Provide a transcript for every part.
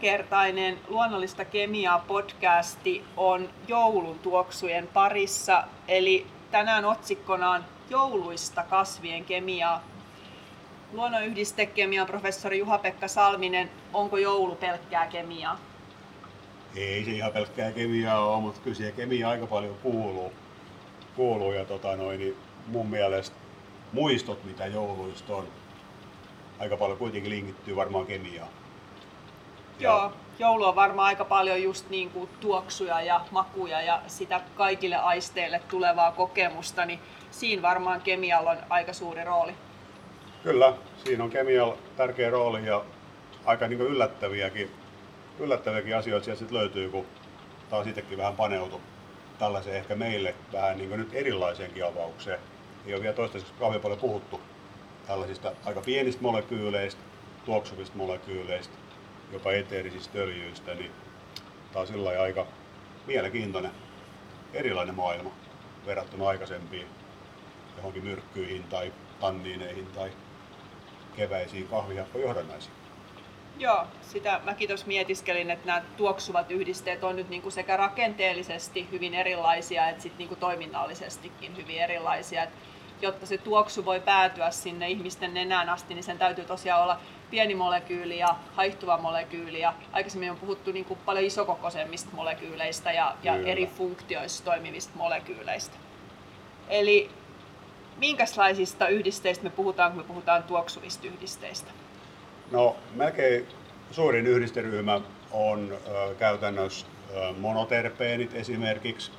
tämänkertainen Luonnollista kemiaa podcasti on joulun tuoksujen parissa. Eli tänään otsikkona on jouluista kasvien kemiaa. Luonnonyhdistekemian professori Juha-Pekka Salminen, onko joulu pelkkää kemiaa? Ei se ihan pelkkää kemiaa ole, mutta kyllä siihen kemiaa aika paljon kuuluu. kuuluu ja tota noin, niin mun mielestä muistot, mitä jouluista on, aika paljon kuitenkin linkittyy varmaan kemiaan. Joo, joulu on varmaan aika paljon just niin kuin tuoksuja ja makuja ja sitä kaikille aisteille tulevaa kokemusta, niin siinä varmaan kemialla on aika suuri rooli. Kyllä, siinä on kemialla tärkeä rooli ja aika niin yllättäviäkin, yllättäviäkin asioita sieltä sit löytyy, kun taas itsekin vähän paneutu tällaiseen ehkä meille vähän niin nyt erilaiseenkin avaukseen. Ei ole vielä toistaiseksi kauhean paljon puhuttu tällaisista aika pienistä molekyyleistä, tuoksuvista molekyyleistä, jopa eteerisistä öljyistä, niin tämä on sillä aika mielenkiintoinen, erilainen maailma verrattuna aikaisempiin johonkin myrkkyihin tai tanniineihin tai keväisiin kahvihappojohdannaisiin. Joo, sitä mäkin tuossa mietiskelin, että nämä tuoksuvat yhdisteet on nyt niin kuin sekä rakenteellisesti hyvin erilaisia että sit niin kuin toiminnallisestikin hyvin erilaisia. Et jotta se tuoksu voi päätyä sinne ihmisten nenään asti, niin sen täytyy tosiaan olla pieni molekyyli ja haihtuva molekyyli. Ja aikaisemmin on puhuttu niin kuin paljon isokokoisemmista molekyyleistä ja, ja eri funktioissa toimivista molekyyleistä. Eli minkälaisista yhdisteistä me puhutaan, kun me puhutaan tuoksuvista yhdisteistä? No melkein suurin yhdisteryhmä on ö, käytännössä ö, monoterpeenit esimerkiksi,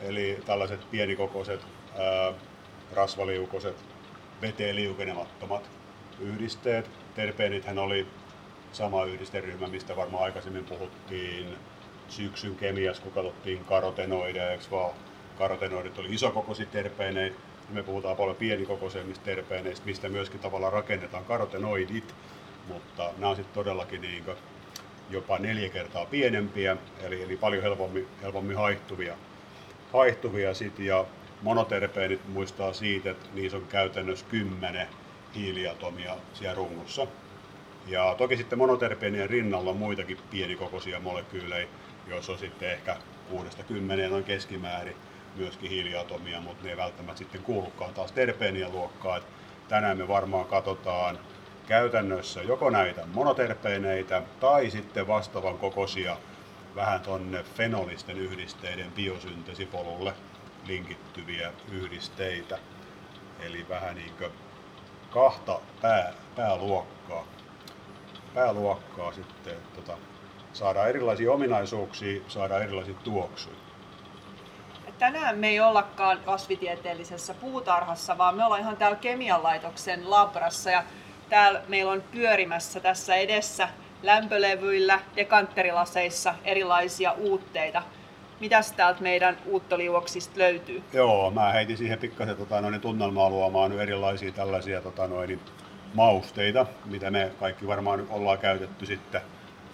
eli tällaiset pienikokoiset ö, rasvaliukoset, veteen liukenemattomat yhdisteet. Terpeenithän oli sama yhdisteryhmä, mistä varmaan aikaisemmin puhuttiin. Syksyn kemiassa, kun katsottiin karotenoideja, eikö vaan? Karotenoidit oli isokokoisia terpeeneitä. Me puhutaan paljon pienikokoisemmista terpeeneistä, mistä myöskin tavallaan rakennetaan karotenoidit, mutta nämä on sitten todellakin niin jopa neljä kertaa pienempiä, eli, eli paljon helpommin, helpommin haihtuvia, haihtuvia sit, ja monoterpeenit muistaa siitä, että niissä on käytännössä kymmenen hiiliatomia siellä rungossa. Ja toki sitten monoterpeenien rinnalla on muitakin pienikokoisia molekyylejä, joissa on sitten ehkä 6-10 noin keskimäärin myöskin hiiliatomia, mutta ne ei välttämättä sitten kuulukaan taas terpeenien luokkaan. Tänään me varmaan katsotaan käytännössä joko näitä monoterpeeneitä tai sitten vastaavan kokoisia vähän tonne fenolisten yhdisteiden biosynteesipolulle linkittyviä yhdisteitä. Eli vähän niin kuin kahta pää, pääluokkaa, pääluokkaa sitten, että tota, saadaan erilaisia ominaisuuksia, saadaan erilaisia tuoksuja. Tänään me ei ollakaan kasvitieteellisessä puutarhassa, vaan me ollaan ihan täällä kemian laitoksen labrassa ja täällä meillä on pyörimässä tässä edessä lämpölevyillä, dekantterilaseissa erilaisia uutteita. Mitäs täältä meidän uuttoliuoksista löytyy? Joo, mä heitin siihen pikkasen tota, noin, tunnelmaa luomaan erilaisia tällaisia tota, noin, mausteita, mitä me kaikki varmaan ollaan käytetty sitten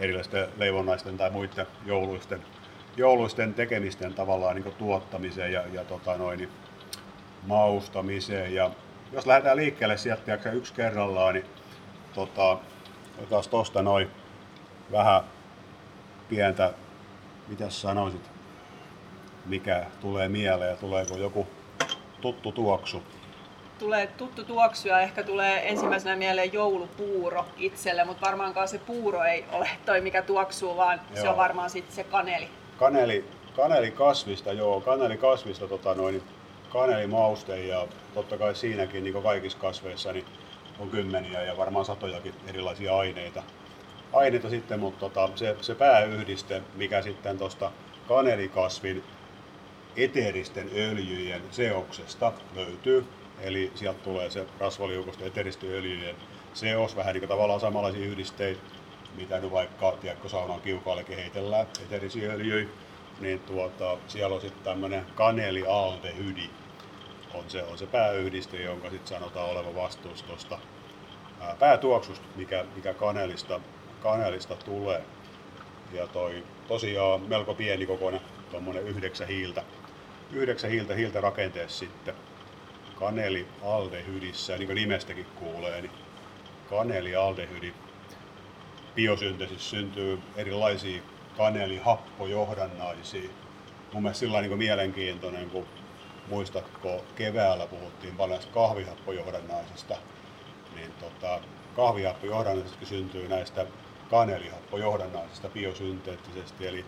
erilaisten leivonnaisten tai muiden jouluisten, jouluisten tekemisten tavallaan niin tuottamiseen ja, ja tota, noin, maustamiseen. Ja jos lähdetään liikkeelle sieltä yksi kerrallaan, niin tota, otetaan tuosta noin vähän pientä, mitä sanoisit, mikä tulee mieleen ja tuleeko joku tuttu tuoksu? Tulee tuttu tuoksu ja ehkä tulee ensimmäisenä mieleen joulupuuro itselle, mutta varmaankaan se puuro ei ole toi mikä tuoksuu, vaan joo. se on varmaan sitten se kaneli. Kaneli, kaneli kasvista, joo, kaneli kasvista, tota noin, kanelimauste ja totta kai siinäkin niin kuin kaikissa kasveissa niin on kymmeniä ja varmaan satojakin erilaisia aineita. Aineita sitten, mutta tota, se, se pääyhdiste, mikä sitten tuosta kanelikasvin eteeristen öljyjen seoksesta löytyy. Eli sieltä tulee se rasvaliukosta eteeristen öljyjen seos, vähän niin kuin tavallaan samanlaisia yhdisteitä, mitä nyt vaikka tiedätkö, saunan kiukaalle kehitellään eteerisiä öljyjä, niin tuota, siellä on sitten tämmöinen kanelialdehydi, on se, on se pääyhdiste, jonka sitten sanotaan olevan vastuussa tuosta päätuoksusta, mikä, mikä kanelista, kanelista tulee. Ja toi tosiaan melko pieni kokoinen, tuommoinen yhdeksän hiiltä, yhdeksän hiiltä, hiiltä rakenteessa sitten kanelialdehydissä, niin kuin nimestäkin kuulee, niin kanelialdehydi. biosynteesissä syntyy erilaisia kanelihappojohdannaisia. Mun mielestä sillä niin mielenkiintoinen, kun muistatko keväällä puhuttiin paljon kahvihappojohdannaisista, niin tota, kahvihappojohdannaisista syntyy näistä kanelihappojohdannaisista biosynteettisesti, eli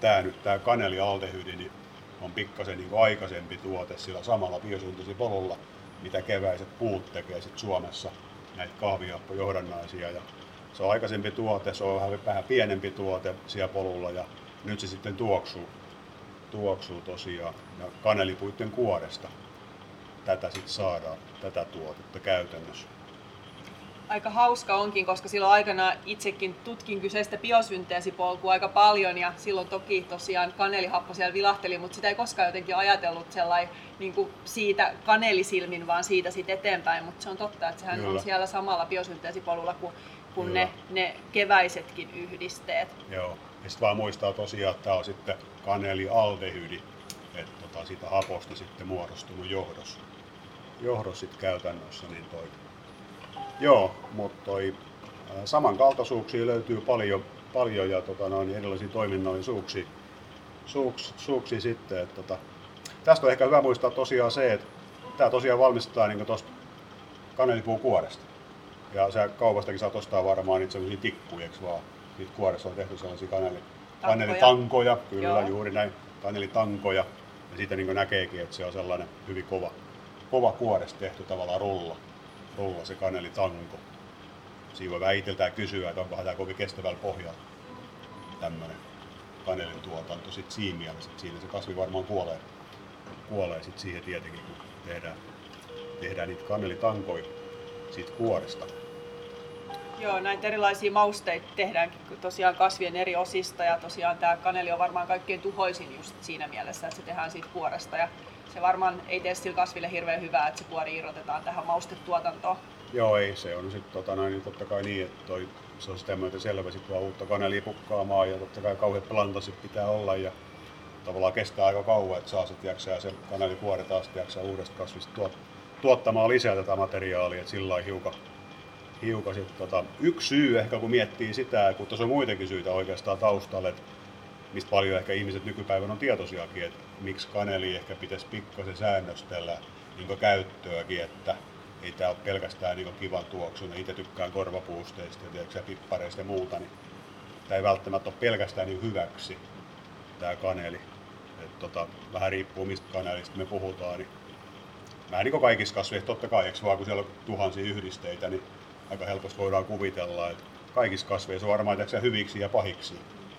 tämä nyt tämä kanelialdehydi niin on pikkasen niin aikaisempi tuote sillä samalla biosynteesipolulla, mitä keväiset puut tekee sit Suomessa näitä kahvihappojohdannaisia. Ja se on aikaisempi tuote, se on vähän, vähän pienempi tuote siellä polulla ja nyt se sitten tuoksuu, tuoksuu tosiaan ja kanelipuitten kuoresta tätä sitten saadaan, tätä tuotetta käytännössä aika hauska onkin, koska silloin aikana itsekin tutkin kyseistä biosynteesipolkua aika paljon ja silloin toki tosiaan kanelihappo siellä vilahteli, mutta sitä ei koskaan jotenkin ajatellut sellainen niin kuin siitä kanelisilmin, vaan siitä sitten eteenpäin, mutta se on totta, että sehän Kyllä. on siellä samalla biosynteesipolulla kuin, kuin ne, ne keväisetkin yhdisteet. Joo, ja sitten vaan muistaa tosiaan, että tämä on sitten kanelialdehydi, että tota, siitä haposta sitten muodostunut johdos, johdos sitten käytännössä, niin toi Joo, mutta toi, samankaltaisuuksia löytyy paljon, paljon ja tota, noin, erilaisia toiminnallisuuksia suuks, suuksia sitten. Et, tota, tästä on ehkä hyvä muistaa tosiaan se, että tämä tosiaan valmistetaan niin tuosta kanelipuukuoresta. Ja sä kaupastakin saat ostaa varmaan niitä sellaisia tikkuja, eikö vaan? Niitä kuoressa on tehty sellaisia kaneli, kanelitankoja, kyllä Joo. juuri näin, kanelitankoja. Ja siitä niin näkeekin, että se on sellainen hyvin kova, kova kuoresta tehty tavallaan rulla rulla se kanelitanko. Siinä voi väitellä kysyä, että onkohan tämä kovin kestävällä pohjalla tämmöinen kanelin tuotanto sit siinä mielessä. Siinä se kasvi varmaan kuolee, kuolee sit siihen tietenkin, kun tehdään, tehdään niitä kanelitankoja siitä kuoresta. Joo, näitä erilaisia mausteita tehdäänkin tosiaan kasvien eri osista ja tosiaan tämä kaneli on varmaan kaikkein tuhoisin just siinä mielessä, että se tehdään siitä kuoresta ja se varmaan ei tee sillä kasville hirveän hyvää, että se kuori irrotetaan tähän maustetuotantoon. Joo, ei. Se on sitten tota, niin totta kai niin, että toi, se on sitä myötä selvä sit tuo uutta kanelia pukkaamaan ja totta kai kauheat plantasit pitää olla ja tavallaan kestää aika kauan, että saa sitten jaksaa se kanelikuori taas jaksaa uudesta kasvista tuot, tuottamaan lisää tätä materiaalia, että sillä hiukan, hiukan sit, tota, yksi syy ehkä kun miettii sitä, kun tuossa on muitakin syitä oikeastaan taustalle, että mistä paljon ehkä ihmiset nykypäivänä on tietoisiakin, että miksi kaneli ehkä pitäisi pikkasen säännöstellä niin käyttöäkin, että ei tämä ole pelkästään niin kivan tuoksunen. Itse tykkään korvapuusteista ja pippareista ja muuta, niin tämä ei välttämättä ole pelkästään niin hyväksi tämä kaneli. Et tota, vähän riippuu mistä kanelista me puhutaan. Niin vähän niin kuin kaikissa kasveissa, totta kai, eikö vaan kun siellä on tuhansia yhdisteitä, niin aika helposti voidaan kuvitella, että kaikissa kasveissa on varmaan hyviksi ja pahiksi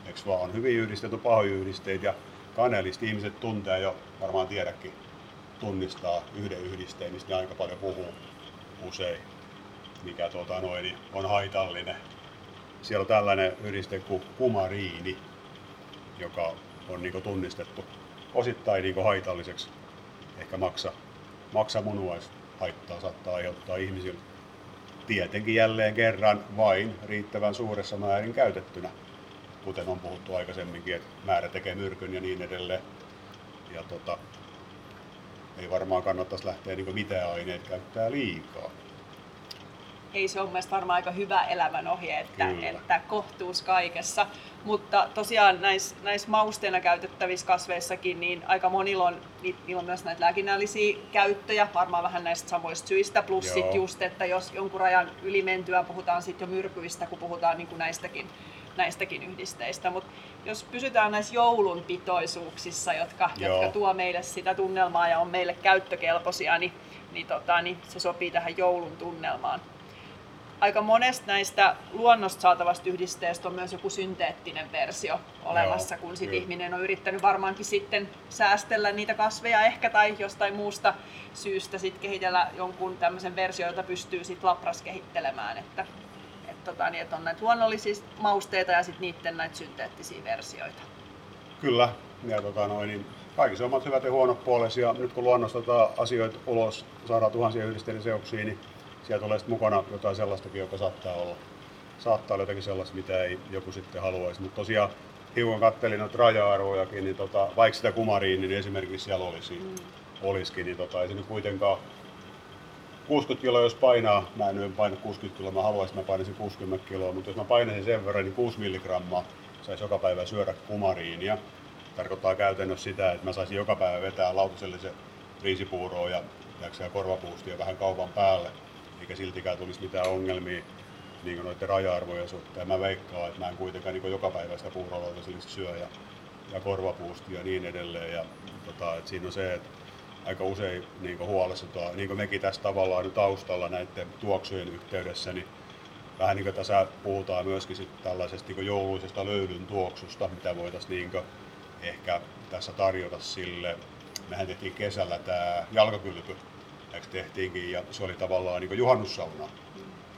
eikö vaan, on hyvin yhdistetty pahoja yhdisteitä ja kanelista ihmiset tuntee jo, varmaan tiedäkin, tunnistaa yhden yhdisteen, mistä ne aika paljon puhuu usein, mikä tuota, noin, niin on haitallinen. Siellä on tällainen yhdiste kuin kumariini, joka on niin tunnistettu osittain niin haitalliseksi. Ehkä maksa, maksa haittaa saattaa aiheuttaa ihmisille tietenkin jälleen kerran vain riittävän suuressa määrin käytettynä kuten on puhuttu aikaisemminkin, että määrä tekee myrkyn ja niin edelleen. Ja tota, ei varmaan kannattaisi lähteä niin mitään aineet käyttää liikaa. Ei se on mielestäni varmaan aika hyvä elämän ohje, että, että kohtuus kaikessa. Mutta tosiaan näissä, näissä mausteina käytettävissä kasveissakin, niin aika monilla on, niillä on myös näitä lääkinnällisiä käyttöjä, varmaan vähän näistä samoista syistä, plus sit just, että jos jonkun rajan ylimentyä puhutaan sitten jo myrkyistä, kun puhutaan niin kuin näistäkin näistäkin yhdisteistä. Mutta jos pysytään näissä joulun pitoisuuksissa, jotka, jotka tuo meille sitä tunnelmaa ja on meille käyttökelpoisia, niin, niin, tota, niin se sopii tähän joulun tunnelmaan. Aika monesta näistä luonnosta saatavasta yhdisteestä on myös joku synteettinen versio olemassa, Joo, kun sit ihminen on yrittänyt varmaankin sitten säästellä niitä kasveja ehkä tai jostain muusta syystä sit kehitellä jonkun tämmöisen versio, jota pystyy sitten lapras kehittelemään. Että tota, niin, että on näitä luonnollisia mausteita ja sitten niiden näitä synteettisiä versioita. Kyllä, ja tota, noin, niin kaikissa omat hyvät ja huonot puolesi ja nyt kun luonnosta tota, asioita ulos, saadaan tuhansia yhdisteiden seoksia, niin sieltä tulee sitten mukana jotain sellaistakin, joka saattaa olla, saattaa olla jotakin sellaista, mitä ei joku sitten haluaisi. Mutta tosiaan hiukan kattelin noita raja-arvojakin, niin tota, vaikka sitä kumariin, niin esimerkiksi siellä olisi, mm. olisikin, niin tota, ei se nyt kuitenkaan 60 kiloa jos painaa, mä en paina 60 kiloa, mä haluaisin, että mä painaisin 60 kiloa, mutta jos mä painaisin sen verran, niin 6 milligrammaa saisi joka päivä syödä kumariinia. Tarkoittaa käytännössä sitä, että mä saisin joka päivä vetää lautasellisen riisipuuroa ja, ja korvapuustia vähän kaupan päälle, eikä siltikään tulisi mitään ongelmia niin noiden raja-arvojen suhteen. Mä veikkaan, että mä en kuitenkaan niin joka päivä sitä puuroa lautasellista syö ja, ja korvapuustia ja niin edelleen. Ja, tota, että siinä on se, että aika usein niin huolestutaan, niin kuin mekin tässä tavallaan nyt taustalla näiden tuoksujen yhteydessä, niin vähän niin kuin tässä puhutaan myöskin sit tällaisesta niin jouluisesta löydyn tuoksusta, mitä voitaisiin niin ehkä tässä tarjota sille. Mehän tehtiin kesällä tämä jalkakylpy, eikö tehtiinkin, ja se oli tavallaan niin juhannussauna.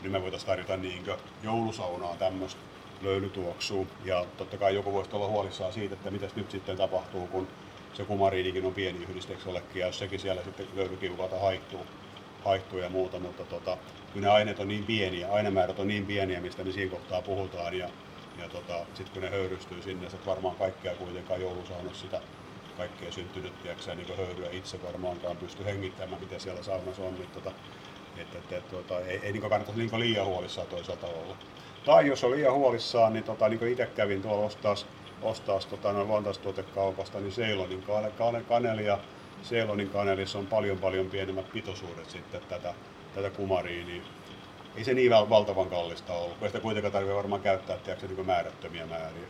Niin me voitaisiin tarjota niin joulusaunaa tämmöistä löylytuoksua. Ja totta kai joku voisi olla huolissaan siitä, että mitä nyt sitten tapahtuu, kun se kumariinikin on pieni yhdisteeksi jollekin, ja jos sekin siellä sitten löylykiukalta haittuu, haittuu ja muuta, mutta tota, kyllä ne aineet on niin pieniä, ainemäärät on niin pieniä, mistä me siinä kohtaa puhutaan, ja, ja tota, sitten kun ne höyrystyy sinne, että varmaan kaikkea kuitenkaan joulusaunassa sitä kaikkea syntynyt, tiedätkö, niin höyryä itse varmaankaan pysty hengittämään, mitä siellä saunassa on, niin tota, että, että, että, tota, ei, ei niin kannata niin liian huolissaan toisaalta olla. Tai jos on liian huolissaan, niin, tota, niin itse kävin tuolla ostaa ostaa tota, noin luontaistuotekaupasta, niin Seilonin kaneli ja Seilonin kanelissa on paljon paljon pienemmät pitoisuudet sitten tätä, tätä kumaria, niin ei se niin valtavan kallista ollut, kun sitä kuitenkaan tarvitse varmaan käyttää tiedätkö, niin määrättömiä määriä.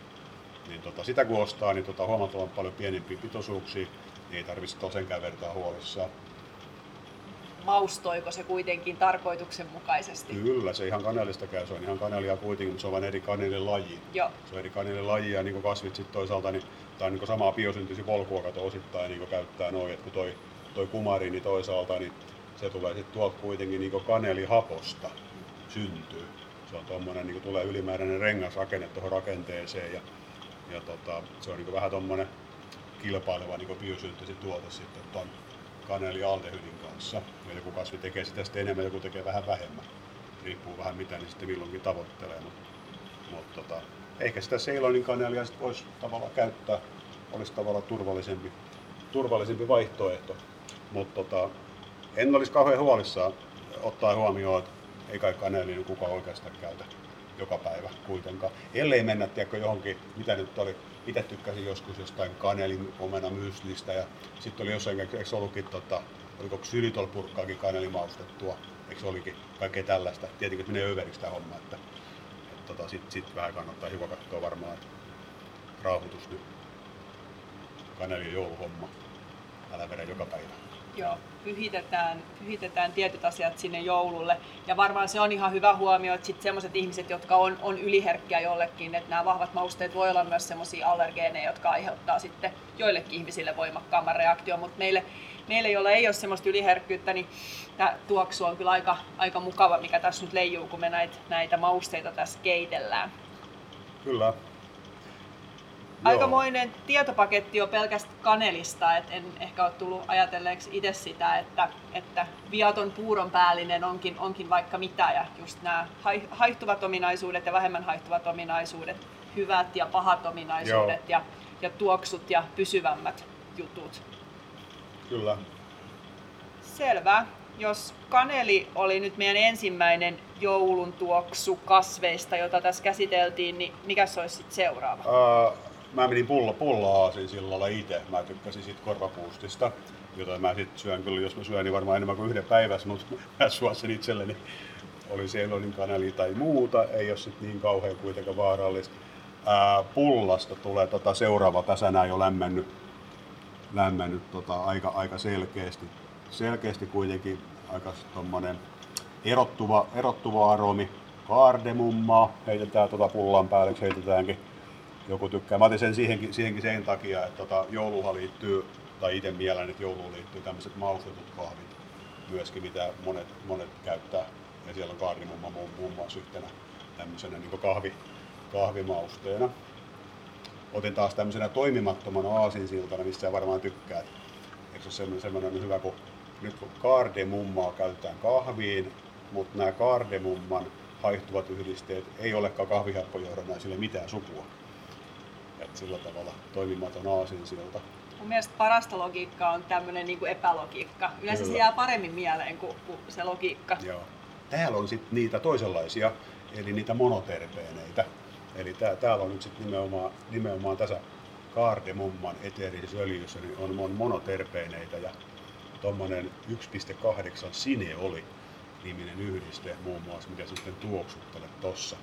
Niin tota, sitä kun ostaa, niin tota, huomattavan paljon pienempiä pitoisuuksia, niin ei tarvitse senkään vertaa huolissaan maustoiko se kuitenkin tarkoituksenmukaisesti? Kyllä, se ihan kanelista käy, se on ihan kanelia kuitenkin, mutta se on vain eri kanelilaji. Joo. Se on eri kanelilaji ja niin kasvit sitten toisaalta, niin on niin samaa biosyntyisi polkua, kato osittain niin käyttää noin, että kun toi, toi kumari niin toisaalta, niin se tulee sitten tuolta kuitenkin niin kanelihaposta syntyy. Se on tuommoinen, niin tulee ylimääräinen rengasrakenne tuohon rakenteeseen ja, ja tota, se on niin vähän tuommoinen kilpaileva niin tuote sitten tuon kanelialdehydin kanssa. Joku kasvi tekee sitä sitten enemmän, joku tekee vähän vähemmän. Riippuu vähän mitä niin sitten milloinkin tavoittelee. Mutta, mutta tota, ehkä sitä Ceylonin kanelia sitten voisi tavallaan käyttää, olisi tavallaan turvallisempi, turvallisempi vaihtoehto. Mutta tota, en olisi kauhean huolissaan ottaa huomioon, että ei kai kaneli niin kukaan oikeastaan käytä joka päivä kuitenkaan. Ellei mennä tiedätkö, johonkin, mitä nyt oli, itse tykkäsin joskus jostain kanelin omena myslistä ja sitten oli jossain, eikö ollutkin tota, oliko ksylitolpurkkaakin kanelimaustettua, eikö olikin kaikkea tällaista. Tietenkin menee överiksi tämä homma, että, että tota, sitten sit vähän kannattaa hiukan katsoa varmaan, että rauhoitus nyt kaneli jouluhomma, älä vedä joka päivä. Joo, pyhitetään, pyhitetään tietyt asiat sinne joululle. Ja varmaan se on ihan hyvä huomio, että sitten sellaiset ihmiset, jotka on, on yliherkkiä jollekin, että nämä vahvat mausteet voi olla myös sellaisia allergeeneja, jotka aiheuttaa sitten joillekin ihmisille voimakkaamman reaktio, mutta meille, meille, joilla ei ole semmoista yliherkkyyttä, niin tämä tuoksu on kyllä aika, aika mukava, mikä tässä nyt leijuu, kun me näitä, näitä mausteita tässä keitellään. Kyllä, aikamoinen tietopaketti jo pelkästä kanelista, että en ehkä ole tullut ajatelleeksi itse sitä, että, että viaton puuron päällinen onkin, onkin vaikka mitä ja just nämä haihtuvat ominaisuudet ja vähemmän haihtuvat ominaisuudet, hyvät ja pahat ominaisuudet ja, ja tuoksut ja pysyvämmät jutut. Kyllä. Selvä. Jos kaneli oli nyt meidän ensimmäinen joulun tuoksu kasveista, jota tässä käsiteltiin, niin mikä se olisi sitten seuraava? Uh mä menin pulla, pulla aasin sillalla itse. Mä tykkäsin siitä korvapuustista, jota mä sit syön kyllä, jos mä syön, niin varmaan enemmän kuin yhden päivässä, mutta mä suosin itselleni. Oli Seilonin kanali tai muuta, ei ole sit niin kauhean kuitenkaan vaarallista. Ää, pullasta tulee tota seuraava, tässä näin jo lämmennyt, lämmennyt tota, aika, aika selkeästi. Selkeästi kuitenkin aika tommonen erottuva, erottuva aromi. Kaardemummaa heitetään tota pullan päälle, heitetäänkin joku tykkää. Mä otin sen siihenkin, siihenkin sen takia, että tota, jouluhan liittyy, tai itse mielen, että jouluun liittyy tämmöiset maustetut kahvit myöskin, mitä monet, monet käyttää. Ja siellä on kaardimumma muun, muassa yhtenä tämmöisenä niin kahvi, kahvimausteena. Otin taas tämmöisenä toimimattomana aasinsiltana, missä varmaan tykkäät. Eikö se ole semmoinen hyvä, kun nyt kun kaardemummaa käytetään kahviin, mutta nämä kaardemumman haihtuvat yhdisteet ei olekaan kahvihappojohdannaisille mitään sukua. Et sillä tavalla toimimaton aasinsilta. Mun mielestä parasta logiikkaa on tämmöinen niin kuin epälogiikka. Yleensä Kyllä. se jää paremmin mieleen kuin, kuin se logiikka. Joo. Täällä on sitten niitä toisenlaisia, eli niitä monoterpeeneitä. Eli tää, täällä on nyt sitten nimenomaan, nimenomaan tässä kaardemumman eteerisessä öljyssä niin on, on monoterpeeneitä ja tuommoinen 1,8 sineoli niminen yhdiste muun muassa, mitä sitten tuoksuttelet tossa,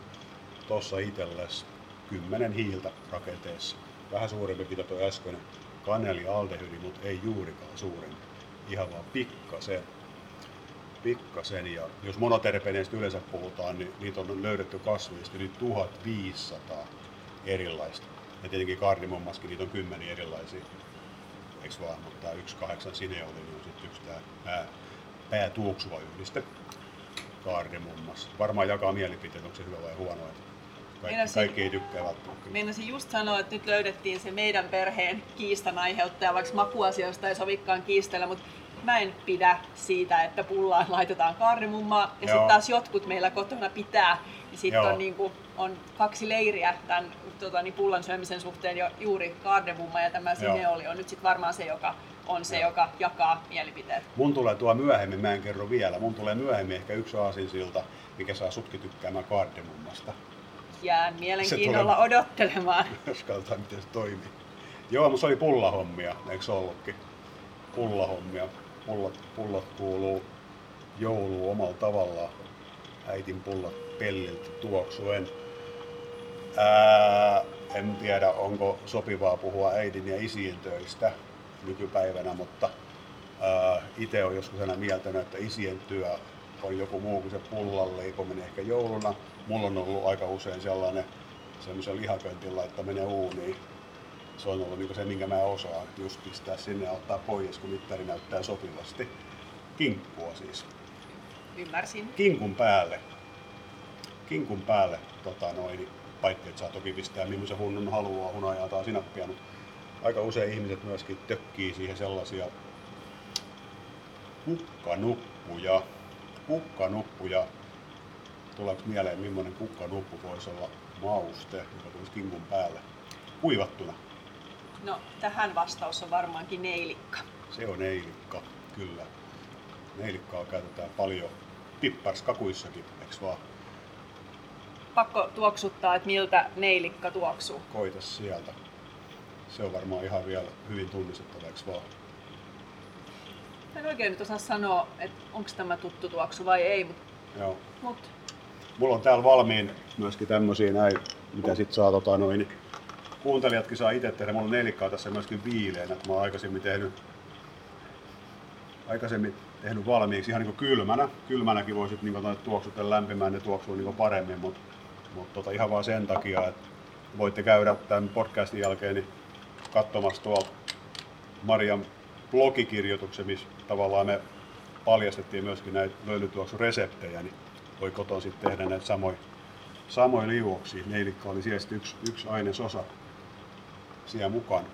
tossa itsellesi 10 hiiltä rakenteessa. Vähän suurempi mitä tuo äskeinen kanelialdehydi, mutta ei juurikaan suurempi. Ihan vaan pikkasen. Pikkasen. Ja jos monoterpeeneistä yleensä puhutaan, niin niitä on löydetty kasveista yli 1500 erilaista. Ja tietenkin kardimommaskin niitä on kymmeniä erilaisia. Eiks vaan, mutta tämä kahdeksan sineoli niin on sitten yksi tämä pää, päätuoksuva yhdiste kaardimummassa. Varmaan jakaa mielipiteet, onko se hyvä vai huono. Että kaikki, Meinasin, kaikki ei tykkää välttämättä. Meinasin just sanoa, että nyt löydettiin se meidän perheen kiistan aiheuttaja, vaikka makuasioista ei sovikaan kiistellä, mutta mä en pidä siitä, että pullaan laitetaan kaarrimummaa ja sitten taas jotkut meillä kotona pitää. Ja sitten on, niin kuin, on kaksi leiriä tämän tota, niin pullan syömisen suhteen jo juuri kaardemumma ja tämä sineoli on nyt sitten varmaan se, joka on se, Joo. joka jakaa mielipiteet. Mun tulee tuo myöhemmin, mä en kerro vielä, mun tulee myöhemmin ehkä yksi aasinsilta, mikä saa sutki tykkäämään kaardemummasta. Jään mielenkiinnolla odottelemaan. Jos katsotaan, miten se toimii. Joo, mutta se oli pullahommia, eikö se ollutkin? Pullahommia. Pullat, pullat kuuluu jouluun omalla tavallaan. Äitin pullat pelliltä tuoksuen. Ää, en tiedä, onko sopivaa puhua äidin ja isien töistä nykypäivänä, mutta itse olen joskus aina mieltänyt, että isien työ on joku muu kuin se pullan leipominen ehkä jouluna. Mulla on ollut aika usein sellainen semmoisen lihaköntin laittaminen uuniin. Se on ollut niin se, minkä mä osaan, just pistää sinne ja ottaa pois, kun mittari näyttää sopivasti. Kinkkua siis. Ymmärsin. Kinkun päälle. Kinkun päälle tota noin, paitsi että saa toki pistää millaisen hunnun haluaa, hunajaa tai sinappia, mutta aika usein ihmiset myöskin tökkii siihen sellaisia kukkanuppuja. Kukkanuppuja. Tuleeko mieleen, millainen kukkanuppu voisi olla mauste, joka tulisi kinkun päälle? Kuivattuna. No, tähän vastaus on varmaankin neilikka. Se on neilikka, kyllä. Neilikkaa käytetään paljon pipparskakuissakin, eikö vaan? Pakko tuoksuttaa, että miltä neilikka tuoksuu. Koita sieltä. Se on varmaan ihan vielä hyvin tunnistettava, eikö vaan? Mä en oikein nyt osaa sanoa, että onko tämä tuttu tuoksu vai ei, mutta... Joo. Mut. Mulla on täällä valmiin myöskin tämmöisiä näin, mitä sit saa tota noin, kuuntelijatkin saa itse tehdä. Mulla on nelikkaa tässä myöskin viileänä, että mä oon aikaisemmin tehnyt, aikaisemmin tehnyt valmiiksi ihan niin kuin kylmänä. Kylmänäkin voisit niin tuoksutella lämpimään, ne tuoksuu niin paremmin, mutta, mutta tota, ihan vaan sen takia, että voitte käydä tämän podcastin jälkeen niin katsomassa tuolta Marian blogikirjoituksen, missä tavallaan me paljastettiin myöskin näitä löylytuoksureseptejä, niin voi koton sitten tehdä näitä samoja samoja liuoksia. Neilikka oli siellä yksi, yksi ainesosa siellä mukana.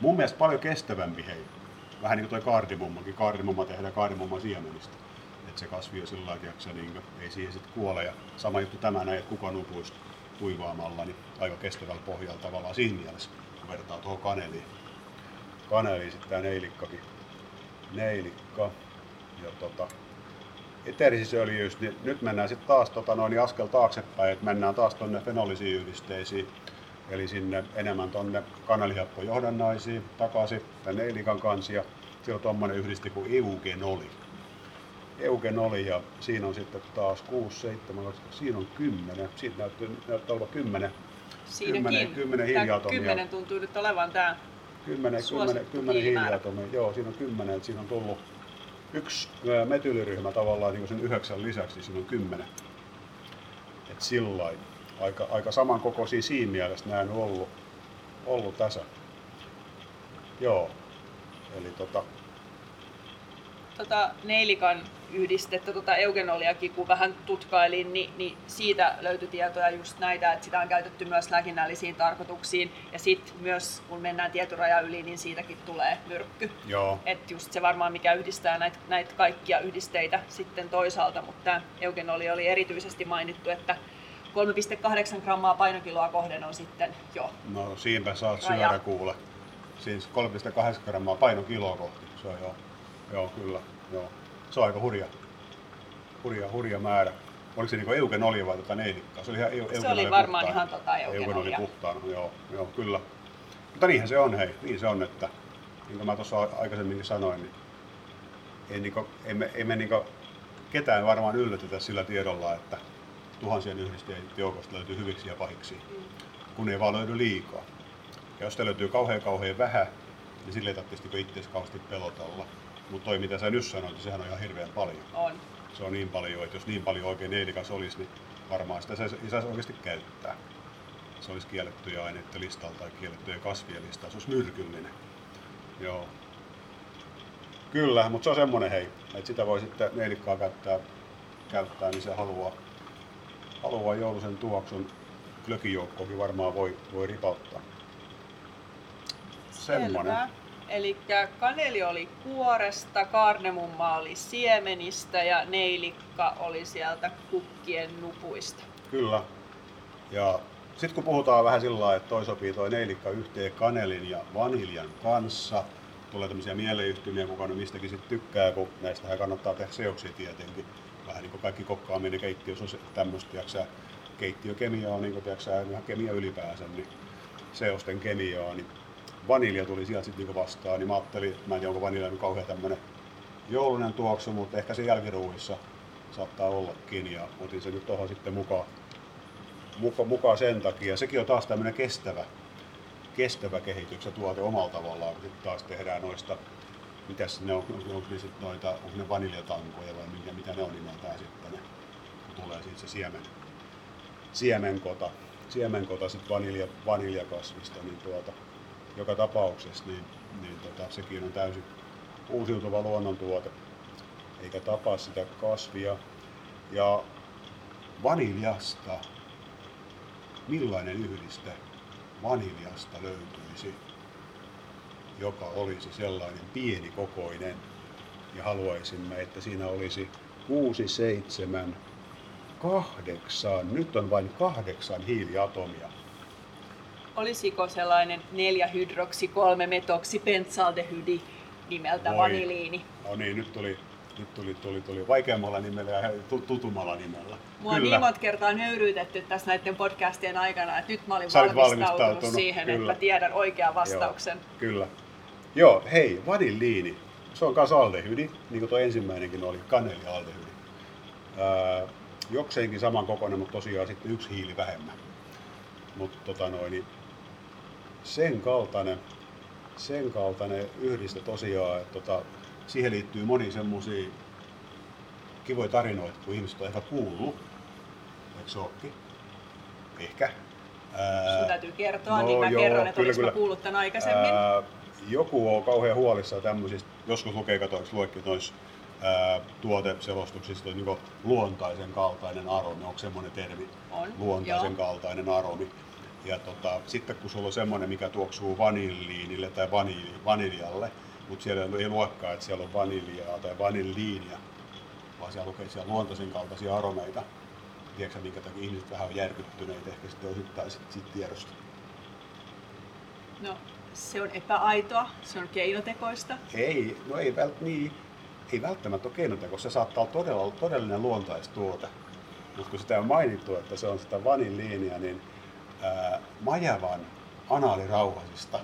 Mun mielestä paljon kestävämpi hei. Vähän niin kuin tuo kaardimummakin. Kaardimumma tehdään kaardimumman siemenistä. Että se kasvi on sillä lailla, niin ei siihen sitten kuole. Ja sama juttu tämä näin, että kuka nupuista kuivaamalla, niin aika kestävällä pohjalla tavallaan siinä mielessä, kun vertaa tuohon kaneliin. Kaneliin sitten tämä neilikkakin. Neilikka. Ja tota, eteerisissä öljyissä, niin nyt mennään sitten taas tota noin, niin askel taaksepäin, että mennään taas tuonne fenolisiin yhdisteisiin, eli sinne enemmän tuonne kanalihappojohdannaisiin takaisin, tänne neilikan kansia. Siellä on tuommoinen yhdiste kuin eugenoli. Eugenoli ja siinä on sitten taas 6, 7, siinä on 10, siitä näyttää, näyttää olla 10 Siinäkin. 10, 10 hiiliatomia. 10 tuntuu nyt olevan tämä 10, 10, 10 hiiliatomia, joo siinä on 10, että siinä on tullut yksi metyyliryhmä tavallaan niin sen yhdeksän lisäksi, niin siinä on kymmenen. Et sillain. Aika, aika samankokoisia siinä mielessä nämä on ollut, ollut tässä. Joo. Eli tota, tota neilikan yhdistettä, tota eugenoliakin, kun vähän tutkailin, niin, niin siitä löytyi tietoja just näitä, että sitä on käytetty myös lääkinnällisiin tarkoituksiin. Ja sitten myös kun mennään tietoraja yli, niin siitäkin tulee myrkky. Joo. Et just se varmaan mikä yhdistää näitä, näitä kaikkia yhdisteitä sitten toisaalta, mutta tämä eugenoli oli erityisesti mainittu, että 3,8 grammaa painokiloa kohden on sitten jo No siinpä saat syödä kuule Siis 3,8 grammaa painokiloa kohti. Se on joo, joo kyllä. Joo. Se on aika hurja, hurja, hurja määrä. Oliko se niinku eugenoli vai tota neilikkaa? Se oli, ihan eu, se oli varmaan puhtaan. ihan tota eugenolia. puhtaana, joo, joo, kyllä. Mutta niinhän se on, hei, niin se on, että niin kuin mä tuossa aikaisemminkin sanoin, niin ei, niinku, ei me, ei me niinku ketään varmaan yllätetä sillä tiedolla, että tuhansien yhdisteiden joukosta löytyy hyviksi ja pahiksi, mm. kun ei vaan löydy liikaa. Ja jos te löytyy kauhean kauhean vähän, niin sille ei tarvitsisi niinku itse kauheasti pelotella. Mutta toi mitä sä nyt sanoit, niin sehän on ihan hirveän paljon. On. Se on niin paljon, että jos niin paljon oikein neilikas olisi, niin varmaan sitä se ei saisi oikeasti käyttää. Se olisi kiellettyjä aineiden listalla tai kiellettyjä kasvien listalla. Se olisi myrkyllinen. Joo. Kyllä, mutta se on semmoinen hei, että sitä voi sitten neilikkaa käyttää, käyttää niin se haluaa, haluaa joulusen tuoksun. Glökijoukkoakin varmaan voi, voi ripauttaa. Semmoinen. Eli kaneli oli kuoresta, kaarnemumma oli siemenistä ja neilikka oli sieltä kukkien nupuista. Kyllä. Ja sitten kun puhutaan vähän sillä lailla, että toi sopii toi neilikka yhteen kanelin ja vaniljan kanssa, tulee tämmöisiä mieleyhtymiä, kuka nyt mistäkin sitten tykkää, kun näistähän kannattaa tehdä seoksia tietenkin. Vähän niin kuin kaikki kokkaaminen keittiössä on tämmöistä, tiiäksä, keittiökemia on niin kuin, ihan kemia ylipäänsä, niin seosten kemiaa, niin vanilja tuli sieltä sitten niin vastaan, niin mä ajattelin, mä en tiedä onko vanilja nyt kauhean tämmönen joulunen tuoksu, mutta ehkä se jälkiruuissa saattaa ollakin ja otin sen nyt tuohon sitten mukaan, muka, mukaan sen takia. Sekin on taas tämmöinen kestävä, kestävä kehityksen tuote omalla tavallaan, kun sitten taas tehdään noista, mitäs ne on, onko ne sitten noita, onko ne vaniljatankoja vai mitä, mitä ne on nimeltään sitten ne, kun tulee siitä se siemen, siemenkota, siemenkota sitten vanilja, vaniljakasvista, niin tuota, joka tapauksessa niin, niin tota, sekin on täysin uusiutuva luonnontuote, eikä tapaa sitä kasvia. Ja vaniljasta, millainen yhdiste vaniljasta löytyisi, joka olisi sellainen pienikokoinen ja haluaisimme, että siinä olisi 6, 7, 8, nyt on vain kahdeksan hiiliatomia olisiko sellainen 4-hydroksi 3 metoksi pentsaldehydi nimeltä Voi. vaniliini? No niin, nyt tuli, nyt tuli, tuli, tuli vaikeammalla nimellä ja tutumalla nimellä. Mua on niin monta kertaa nöyryytetty tässä näiden podcastien aikana, että nyt mä olin valmistautunut, valmistautunut siihen, kyllä. että tiedän oikean vastauksen. Joo, kyllä. Joo, hei, vaniliini. Se on myös aldehydi, niin kuin tuo ensimmäinenkin oli, kanelialdehydi. Öö, jokseenkin saman kokoinen, mutta tosiaan sitten yksi hiili vähemmän. Mutta tota noin, niin sen kaltainen, sen kaltainen yhdiste tosiaan, että tota, siihen liittyy moni semmoisia kivoja tarinoita, kun ihmiset on ehkä kuullut. Eikö se olekin? Ehkä. Sun täytyy kertoa, no, niin mä joo, kerron, että kyllä. kuullut tämän aikaisemmin. Ää, joku on kauhean huolissaan tämmöisistä, joskus lukee katoiksi luekin noissa tuoteselostuksista niin luontaisen kaltainen aromi, onko semmoinen termi? On, luontaisen joo. kaltainen aromi. Ja tota, sitten kun sulla on semmoinen, mikä tuoksuu vanilliinille tai vanili, vaniljalle, mutta siellä ei luokkaa, että siellä on vaniljaa tai vanilliinia, vaan siellä lukee siellä luontaisen kaltaisia aromeita. Tiedätkö minkä takia ihmiset vähän on järkyttyneitä ehkä sitten osittain sit, sit tiedosta? No, se on epäaitoa, se on keinotekoista. Ei, no ei, vält, niin, ei välttämättä ole keinotekoista, se saattaa olla todella, todellinen luontaistuote. Mutta kun sitä on mainittu, että se on sitä vanilliinia, niin ää, Majavan anaalirauhasista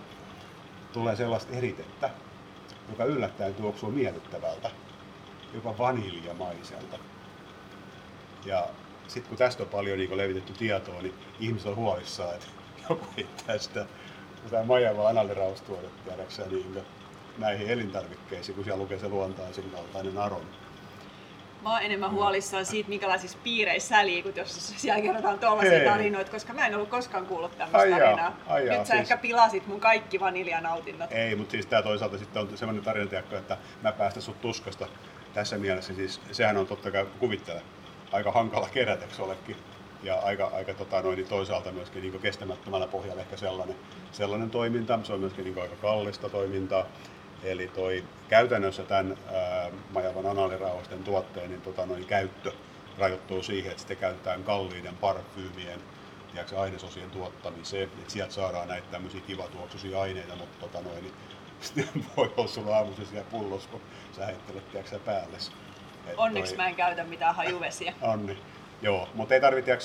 tulee sellaista eritettä, joka yllättäen tuoksuu miellyttävältä, jopa vaniljamaiselta. Ja sitten kun tästä on paljon niin levitetty tietoa, niin ihmiset on huolissaan, että joku heittää sitä, sitä Majavan anaalirauhastuodetta niin näihin elintarvikkeisiin, kun siellä lukee se luontaisen kaltainen aromi mä oon enemmän huolissaan siitä, minkälaisissa piireissä sä liikut, jos siellä kerrotaan tuollaisia tarinoita, koska mä en ollut koskaan kuullut tämmöistä tarinaa. Ai Nyt sä siis... ehkä pilasit mun kaikki vaniljanautintot. Ei, mutta siis tää toisaalta sitten on semmoinen tarina, että mä päästä sut tuskasta tässä mielessä. Siis sehän on totta kai kuvittele aika hankala kerätä, olekin? ja aika, aika tota noin, niin toisaalta myöskin niin kestämättömällä pohjalla ehkä sellainen, sellainen toiminta. Se on myöskin niin aika kallista toimintaa. Eli toi, käytännössä tämän ää, majavan anaalirauhasten tuotteen niin tota, noin käyttö rajoittuu siihen, että sitä käytetään kalliiden parfyymien tiedätkö, ainesosien tuottamiseen, että sieltä saadaan näitä tämmöisiä kivatuoksuisia aineita, mutta tota noin, niin sitten voi olla sulla aamuisin siellä pullossa, kun sä heittelet tiedätkö, päälle. Onneksi toi... mä en käytä mitään hajuvesiä. On niin. Joo, mutta ei tarvitse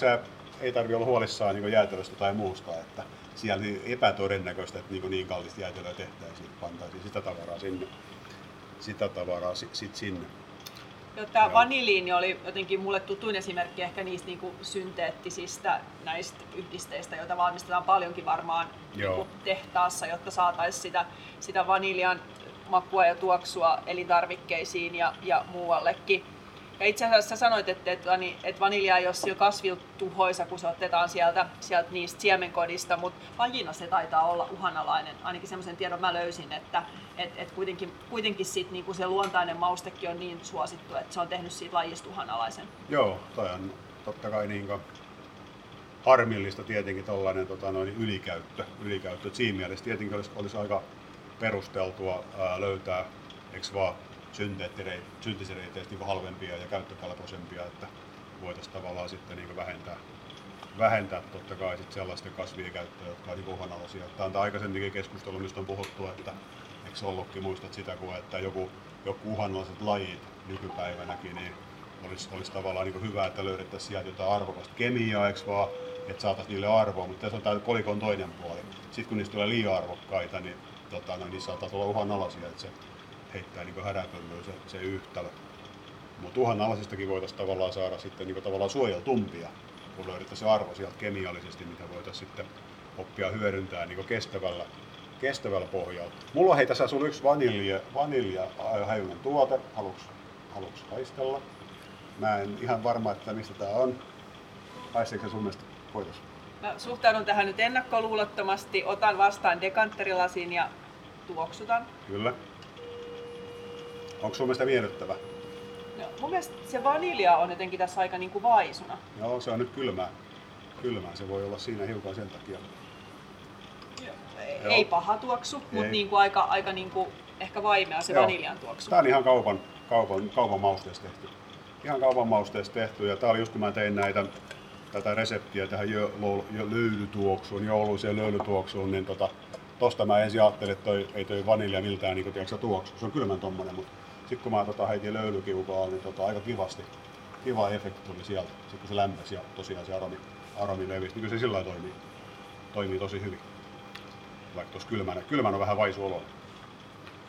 ei tarvi olla huolissaan niin jäätelöstä tai muusta, että siellä niin epätodennäköistä, että niin, niin kallista jäätelöä tehtäisiin, pantaisiin sitä tavaraa sinne. Sitä tavaraa sit, sit sinne. Joo, tämä vaniliini oli jotenkin mulle tutuin esimerkki ehkä niistä niin kuin synteettisistä näistä yhdisteistä, joita valmistetaan paljonkin varmaan niin tehtaassa, jotta saataisiin sitä, sitä vaniljan makua ja tuoksua elintarvikkeisiin ja, ja muuallekin. Ja itse asiassa sä sanoit, että, että, että vanilja ei ole sillä kasvilta tuhoisa, kun se otetaan sieltä, sieltä niistä siemenkodista, mutta lajina se taitaa olla uhanalainen. Ainakin semmoisen tiedon mä löysin, että et, et kuitenkin, kuitenkin sit, niinku se luontainen maustekin on niin suosittu, että se on tehnyt siitä lajista uhanalaisen. Joo, toi on totta kai niin harmillista tietenkin tällainen tota, ylikäyttö. ylikäyttö. Siinä mielessä tietenkin olisi, olisi aika perusteltua ää, löytää, eikö vaan, synteettireiteistä niin halvempia ja käyttökelpoisempia, että voitaisiin tavallaan sitten niin vähentää, vähentää totta kai sit sellaisten kasvien käyttöä, jotka on niin uhanalaisia. Tämä on aikaisemminkin keskustelu, mistä on puhuttu, että eikö ollutkin, muistat sitä, kun että joku, joku uhanalaiset lajit nykypäivänäkin, niin olisi, olisi tavallaan niin hyvä, että löydettäisiin sieltä jotain arvokasta kemiaa, eikö vaan, että saataisiin niille arvoa, mutta tässä on tämä kolikon toinen puoli. Sitten kun niistä tulee liian arvokkaita, niin, tota, no, niin saattaa tulla uhanalaisia, että se heittää niin häräpölyä se, se yhtälö. Mutta uhanalaisistakin voitaisiin tavallaan saada sitten niin tavallaan suojeltumpia, kun löydetään se arvo sieltä kemiallisesti, mitä voitaisiin sitten oppia hyödyntää niin kestävällä, kestävällä pohjalla. Mulla on hei tässä sun yksi vanilja, vanilja hajunen tuote, haluks, haluks haistella? Mä en ihan varma, että mistä tää on. Haisteeko sun mielestä? Koitas. Mä suhtaudun tähän nyt ennakkoluulottomasti, otan vastaan dekantterilasin ja tuoksutan. Kyllä. Onko sun mielestä miellyttävä? No, mun mielestä se vanilja on jotenkin tässä aika niin kuin vaisuna. Joo, se on nyt kylmää. Kylmää, se voi olla siinä hiukan sen takia. Joo. Ei, ei paha tuoksu, mutta niin kuin aika, aika niin kuin ehkä vaimea se Joo. vaniljan tuoksu. Tämä on ihan kaupan, kaupan, kaupan mausteessa tehty. Ihan kaupan mausteessa tehty ja tämä oli just kun mä tein näitä tätä reseptiä tähän jo, jo löylytuoksuun, jouluiseen löylytuoksuun, niin tota, tosta mä ensin ajattelin, että toi, ei toi vanilja miltään niin kuin, tuoksu. Se on kylmän tommonen, mutta sitten kun mä tota, heitin löylykiukaa, niin tota, aika kivasti, kiva efekti tuli sieltä, sitten kun se lämpesi ja tosiaan se aromi, aromi levisi, niin kyllä se sillä toimii, toimii tosi hyvin. Vaikka tuossa kylmänä, kylmän on vähän vaisu olo.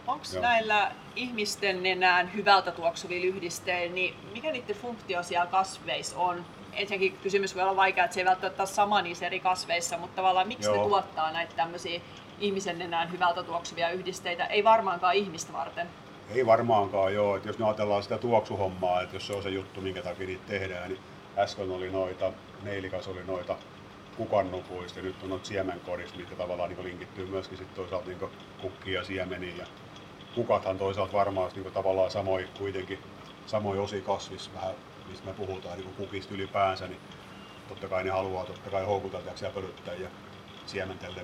Onko näillä ihmisten nenään hyvältä tuoksuvilla yhdisteillä, niin mikä niiden funktio siellä kasveissa on? Ensinnäkin kysymys voi olla vaikea, että se ei välttämättä ole sama niissä eri kasveissa, mutta tavallaan miksi Joo. ne tuottaa näitä tämmöisiä ihmisen nenään hyvältä tuoksuvia yhdisteitä? Ei varmaankaan ihmistä varten. Ei varmaankaan joo, että jos me ajatellaan sitä tuoksuhommaa, että jos se on se juttu, minkä takia niitä tehdään, niin äsken oli noita, neilikas oli noita kukannupuista ja nyt on noita siemenkorista, mitkä tavallaan niin linkittyy myöskin sit toisaalta niin kukkia ja siemeniin. Ja kukathan toisaalta varmaan niin tavallaan samoin kuitenkin samoin osi kasvis, vähän mistä me puhutaan niin kukista ylipäänsä, niin totta kai ne haluaa totta kai houkutella ja pölyttää ja siementen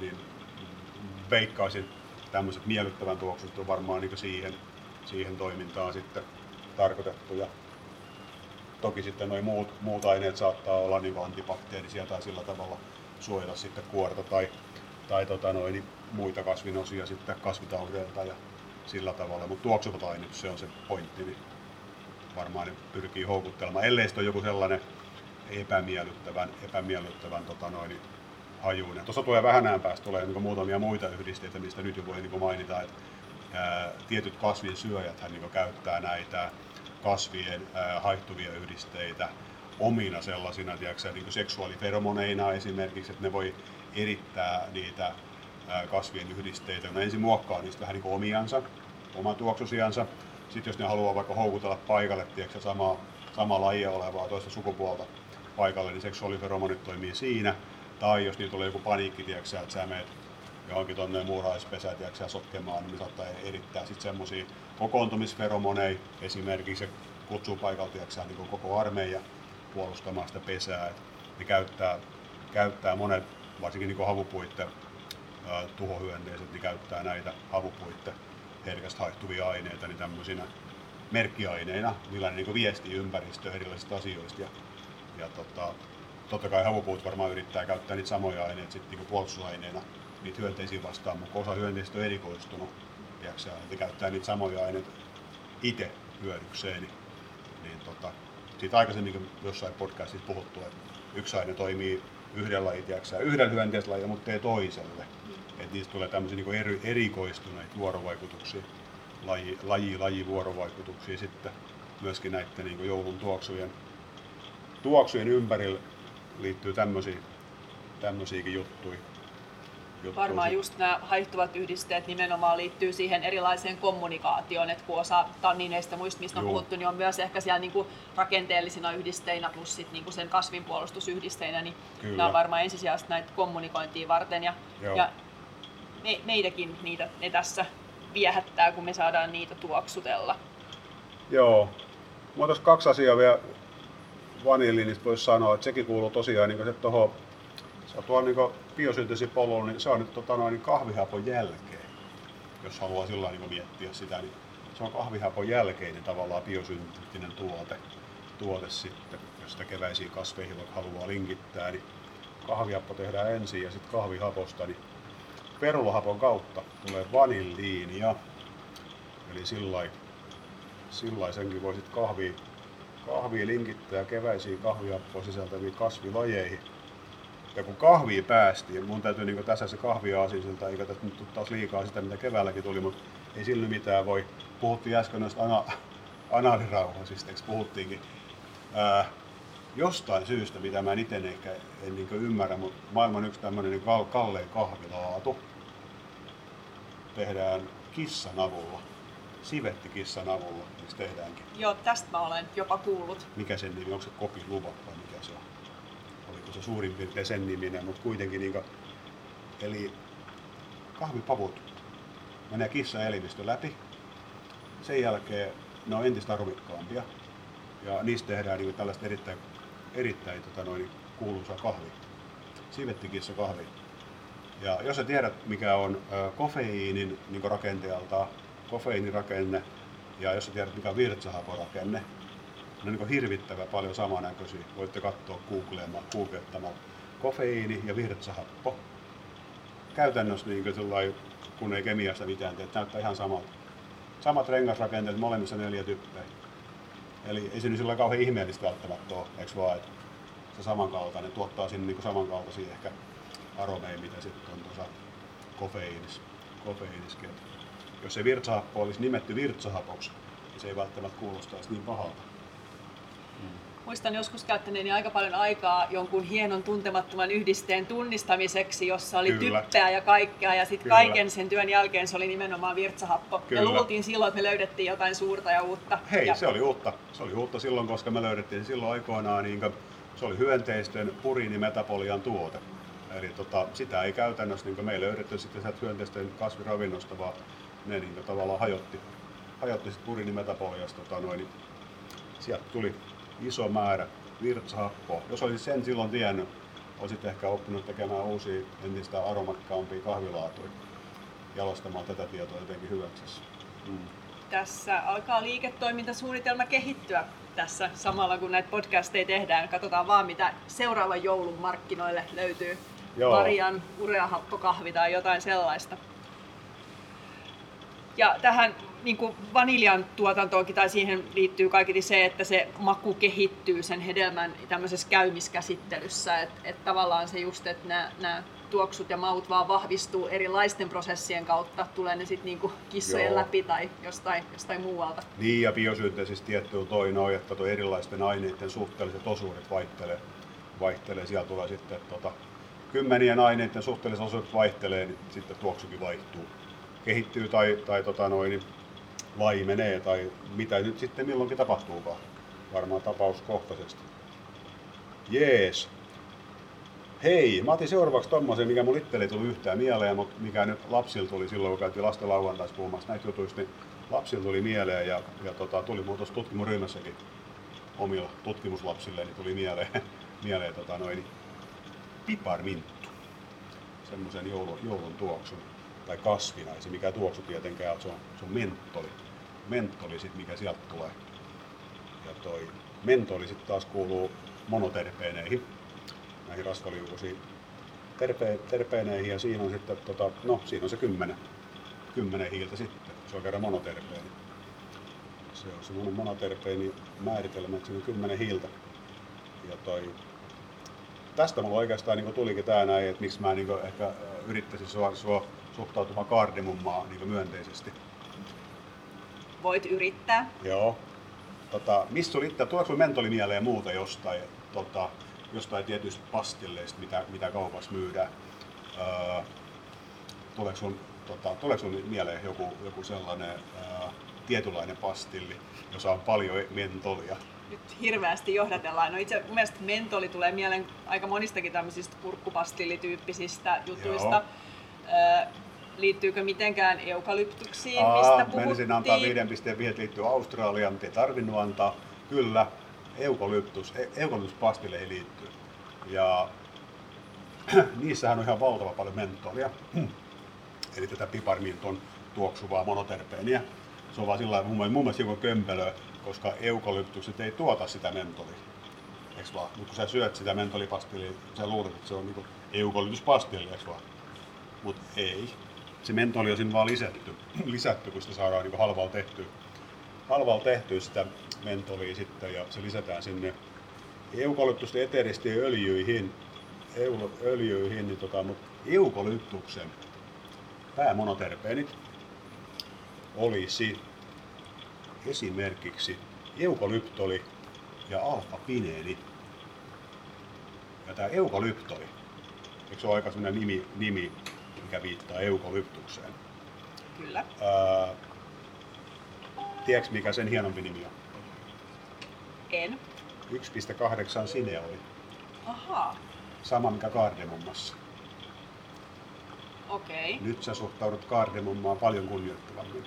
niin veikkaisin, tämmöiset miellyttävän tuoksut on varmaan niin siihen, siihen toimintaan sitten tarkoitettu. Ja toki sitten noin muut, muut aineet saattaa olla niin antibakteerisia tai sillä tavalla suojata sitten kuorta tai, tai tota noin, niin muita kasvinosia sitten kasvitaudeilta ja sillä tavalla. Mutta tuoksuvat aineet, se on se pointti, niin varmaan ne pyrkii houkuttelemaan. Ellei sitten ole joku sellainen epämiellyttävän, epämiellyttävän tota noin, hajuinen. Tuossa tulee vähän ajan päästä tulee niin muutamia muita yhdisteitä, mistä nyt jo voi niin mainita, että ää, tietyt kasvien syöjät niin käyttää näitä kasvien ää, haihtuvia yhdisteitä omina sellaisina tiedätkö, niin seksuaaliferomoneina esimerkiksi, että ne voi erittää niitä ää, kasvien yhdisteitä. Ne ensin muokkaa niistä vähän niin kuin omiansa, omatuoksusiansa. Sitten jos ne haluaa vaikka houkutella paikalle tiedätkö, samaa, samaa lajia olevaa toista sukupuolta paikalle, niin seksuaaliferomonit toimii siinä. Tai jos niillä tulee joku paniikki, tiedätkö, että sä menet johonkin tuonne muuraispesään tiedätkö, sotkemaan, niin saattaa erittää sitten semmoisia kokoontumisferomoneja esimerkiksi se kutsuu paikalta niin koko armeija puolustamaan sitä pesää. Et ne käyttää, käyttää monet, varsinkin niin havupuitte tuhohyönteiset, niin käyttää näitä havupuitte herkästi haihtuvia aineita niin tämmöisinä merkkiaineina, millä ne niin viestii ympäristöön erilaisista asioista. Ja, ja tota, totta kai havupuut varmaan yrittää käyttää niitä samoja aineita sitten niin puolustusaineena niitä hyönteisiä vastaan, mutta osa hyönteisistä on erikoistunut, tiiäksä, että käyttää niitä samoja aineita itse hyödykseen, niin, niin tota, siitä aikaisemmin jossain podcastissa puhuttu, että yksi aine toimii yhdellä tiiäksä, yhdellä hyönteislajilla, mutta ei toiselle. Että niistä tulee tämmöisiä niin eri, erikoistuneita vuorovaikutuksia, laji, laji, laji vuorovaikutuksia sitten myöskin näiden niin joulun tuoksujen, tuoksujen ympärillä liittyy tämmöisiä, tämmöisiäkin juttuja. juttuja. Varmaan just nämä haihtuvat yhdisteet nimenomaan liittyy siihen erilaiseen kommunikaatioon, että kun osa tannineista muista, mistä on Juu. puhuttu, niin on myös ehkä siellä niin kuin rakenteellisina yhdisteinä plus sit niin kuin sen kasvinpuolustusyhdisteinä, niin Kyllä. nämä on varmaan ensisijaisesti näitä kommunikointia varten ja, ja me, meitäkin niitä, ne tässä viehättää, kun me saadaan niitä tuoksutella. Joo. Mä kaksi asiaa vielä vanillinista voisi sanoa, että sekin kuuluu tosiaan niin tuohon se on tuolla niin biosynteesipoluun, niin se on nyt tota noin, kahvihapon jälkeen, jos haluaa sillä niin miettiä sitä, niin se on kahvihapon jälkeinen tavallaan biosynteettinen tuote, tuote sitten, jos sitä keväisiin kasveihin haluaa linkittää, niin kahvihappo tehdään ensin ja sitten kahvihaposta, niin perulahapon kautta tulee vanilliinia. Eli sillä sillä senkin voisit kahvia, kahvia linkittää keväisiin kahviappoa sisältäviin kasvilajeihin. Ja kun kahvia päästiin, mun täytyy niin tässä se kahvi aasinsilta, eikä tässä nyt taas liikaa sitä, mitä keväälläkin tuli, mutta ei sillä mitään voi. Puhuttiin äsken noista ana, anaalirauhasista, eikö puhuttiinkin. Ää, jostain syystä, mitä mä en itse ehkä en niin ymmärrä, mutta maailman yksi tämmöinen niin kallein kahvilaatu tehdään kissan avulla. Sivetti kissan avulla, miksi tehdäänkin. Joo, tästä mä olen jopa kuullut. Mikä sen nimi, onko se Kopi Luva vai mikä se on? Oliko se suurin piirtein sen niminen, mutta kuitenkin niin kuin, eli kahvipavut menee kissan elimistö läpi. Sen jälkeen ne on entistä arvokkaampia ja niistä tehdään niin tällaista erittäin, erittäin tota noin, kuuluisa kahvi. Sivettikissa kahvi. Ja jos sä tiedät, mikä on kofeiinin niin rakenteelta, kofeiinirakenne, ja jos tiedät, mikä on virtsahaporakenne, ne on niin hirvittävän paljon samanäköisiä. Voitte katsoa googlettamalla. Kofeiini ja virtsahappo. Käytännössä niin kuin kun ei kemiasta mitään tee, näyttää ihan samalta. Samat rengasrakenteet, molemmissa neljä typpeä. Eli ei se nyt sillä kauhean ihmeellistä välttämättä ole, eikö vaan, että se samankaltainen tuottaa sinne niin samankaltaisia ehkä aromeja, mitä sitten on tuossa kofeiinis, kofeiiniskin. Jos se virtsahappo olisi nimetty virtsahapoksi, niin se ei välttämättä kuulostaisi niin pahalta. Mm. Muistan joskus käyttäneeni aika paljon aikaa jonkun hienon tuntemattoman yhdisteen tunnistamiseksi, jossa oli Kyllä. typpeä ja kaikkea, ja sitten kaiken sen työn jälkeen se oli nimenomaan virtsahappo. Kyllä. Ja luultiin silloin, että me löydettiin jotain suurta ja uutta. Hei, ja... se oli uutta. Se oli uutta silloin, koska me löydettiin silloin aikoinaan, niin se oli hyönteisten puriinimetabolian tuote. Eli tota, sitä ei käytännössä niin me ei löydetty sitten sieltä hyönteisten kasviravinnosta, vaan ne niin tavallaan hajotti, hajotti sitten puriinimetaboliasta. Tota, noin, niin sieltä tuli iso määrä virtsahappoa. Jos olisit sen silloin tiennyt, olisit ehkä oppinut tekemään uusia entistä aromakkaampia kahvilaatuja jalostamaan tätä tietoa jotenkin hyväksi. Mm. Tässä alkaa liiketoimintasuunnitelma kehittyä tässä samalla kun näitä podcasteja tehdään. Katsotaan vaan mitä seuraavan joulun markkinoille löytyy. Joo. Varian ureahappokahvi tai jotain sellaista. Ja tähän niin kuin vaniljan tuotantoonkin tai siihen liittyy kaiketi se, että se maku kehittyy sen hedelmän tämmöisessä käymiskäsittelyssä. Että et tavallaan se just, että nämä, nämä tuoksut ja maut vaan vahvistuu erilaisten prosessien kautta, tulee ne sitten niinku kissojen Joo. läpi tai jostain, jostain muualta. Niin ja biosynteesissä tietty toi noin, että toi erilaisten aineiden suhteelliset osuudet vaihtelee. vaihtelee. Siellä tulee sitten tota, kymmenien aineiden suhteelliset osuudet vaihtelee, niin sitten tuoksukin vaihtuu. Kehittyy tai, tai tota noin, laimenee tai mitä nyt sitten milloinkin tapahtuukaan. Varmaan tapauskohtaisesti. Jees. Hei, mä otin seuraavaksi tommosen, mikä mun itselle tuli yhtään mieleen, mutta mikä nyt lapsilla tuli silloin, kun käytiin lasten lauantaisi puhumassa näitä jutuista, niin lapsilla tuli mieleen ja, ja tota, tuli mun tuossa tutkimusryhmässäkin omilla tutkimuslapsille, niin tuli mieleen, mieleen tota, noin, piparminttu, semmoisen joulun, joulun tuoksun tai kasvina, ei se mikä tuoksu tietenkään, se on, se on mentoli, mentoli sit, mikä sieltä tulee. Ja toi mentoli sitten taas kuuluu monoterpeeneihin, näihin rasvaliukoisiin terpe, terpeeneihin ja siinä on sitten, tota, no siinä on se kymmenen, kymmenen hiiltä sitten, se on kerran monoterpeeni. Se on semmoinen monoterpeeni määritelmä, että siinä on kymmenen hiiltä. Ja toi, tästä mulla oikeastaan niin tulikin tää näin, että miksi mä niin ehkä yrittäisin sua, sua suhtautumaan kardimummaa niin myönteisesti. Voit yrittää. Joo. Tota, mistä itse, tuleeko mentoli mieleen muuta jostain, tota, jostain tietyistä pastilleista, mitä, mitä kaupassa myydään? Öö, tuleeko sun, tota, tuleeko sun mieleen joku, joku sellainen öö, tietynlainen pastilli, jossa on paljon mentolia? Nyt hirveästi johdatellaan. No itse mielestä mentoli tulee mieleen aika monistakin tämmöisistä kurkkupastillityyppisistä jutuista. Joo. Liittyykö mitenkään eukalyptuksiin, Aa, mistä puhuttiin? Menisin antaa viiden pisteen vihet liittyy Australiaan, mutta ei tarvinnut antaa. Kyllä, eukalyptus, e- eukalyptuspastille liittyy. Ja niissähän on ihan valtava paljon mentolia. Eli tätä piparminton tuoksuvaa monoterpeeniä. Se on vaan sillä mun, mun mielestä joku kömpelö, koska eukalyptukset ei tuota sitä mentolia. Eks vaan? Mutta kun sä syöt sitä mentolipastillia, sä luulet, että se on niinku eukalyptuspastilli, eks vaan? Mutta ei se mentoli on siinä vaan lisätty, lisätty kun sitä saadaan niin halvalla tehtyä, halvalla tehtyä sitä mentolia sitten ja se lisätään sinne eukalyptusten eteristen öljyihin, öljyihin niin tota, mutta eukalyptuksen päämonoterpeenit olisi esimerkiksi eukalyptoli ja alfa-pineeni. Ja tämä eukalyptoli, eikö se ole aika nimi, nimi mikä viittaa eukalyptukseen. Kyllä. Ää, tiedätkö mikä sen hienompi nimi on? En. 1,8 sineoli. Ahaa. Sama mikä kardemummassa. Okei. Okay. Nyt sä suhtaudut kardemummaan paljon kunnioittavammin.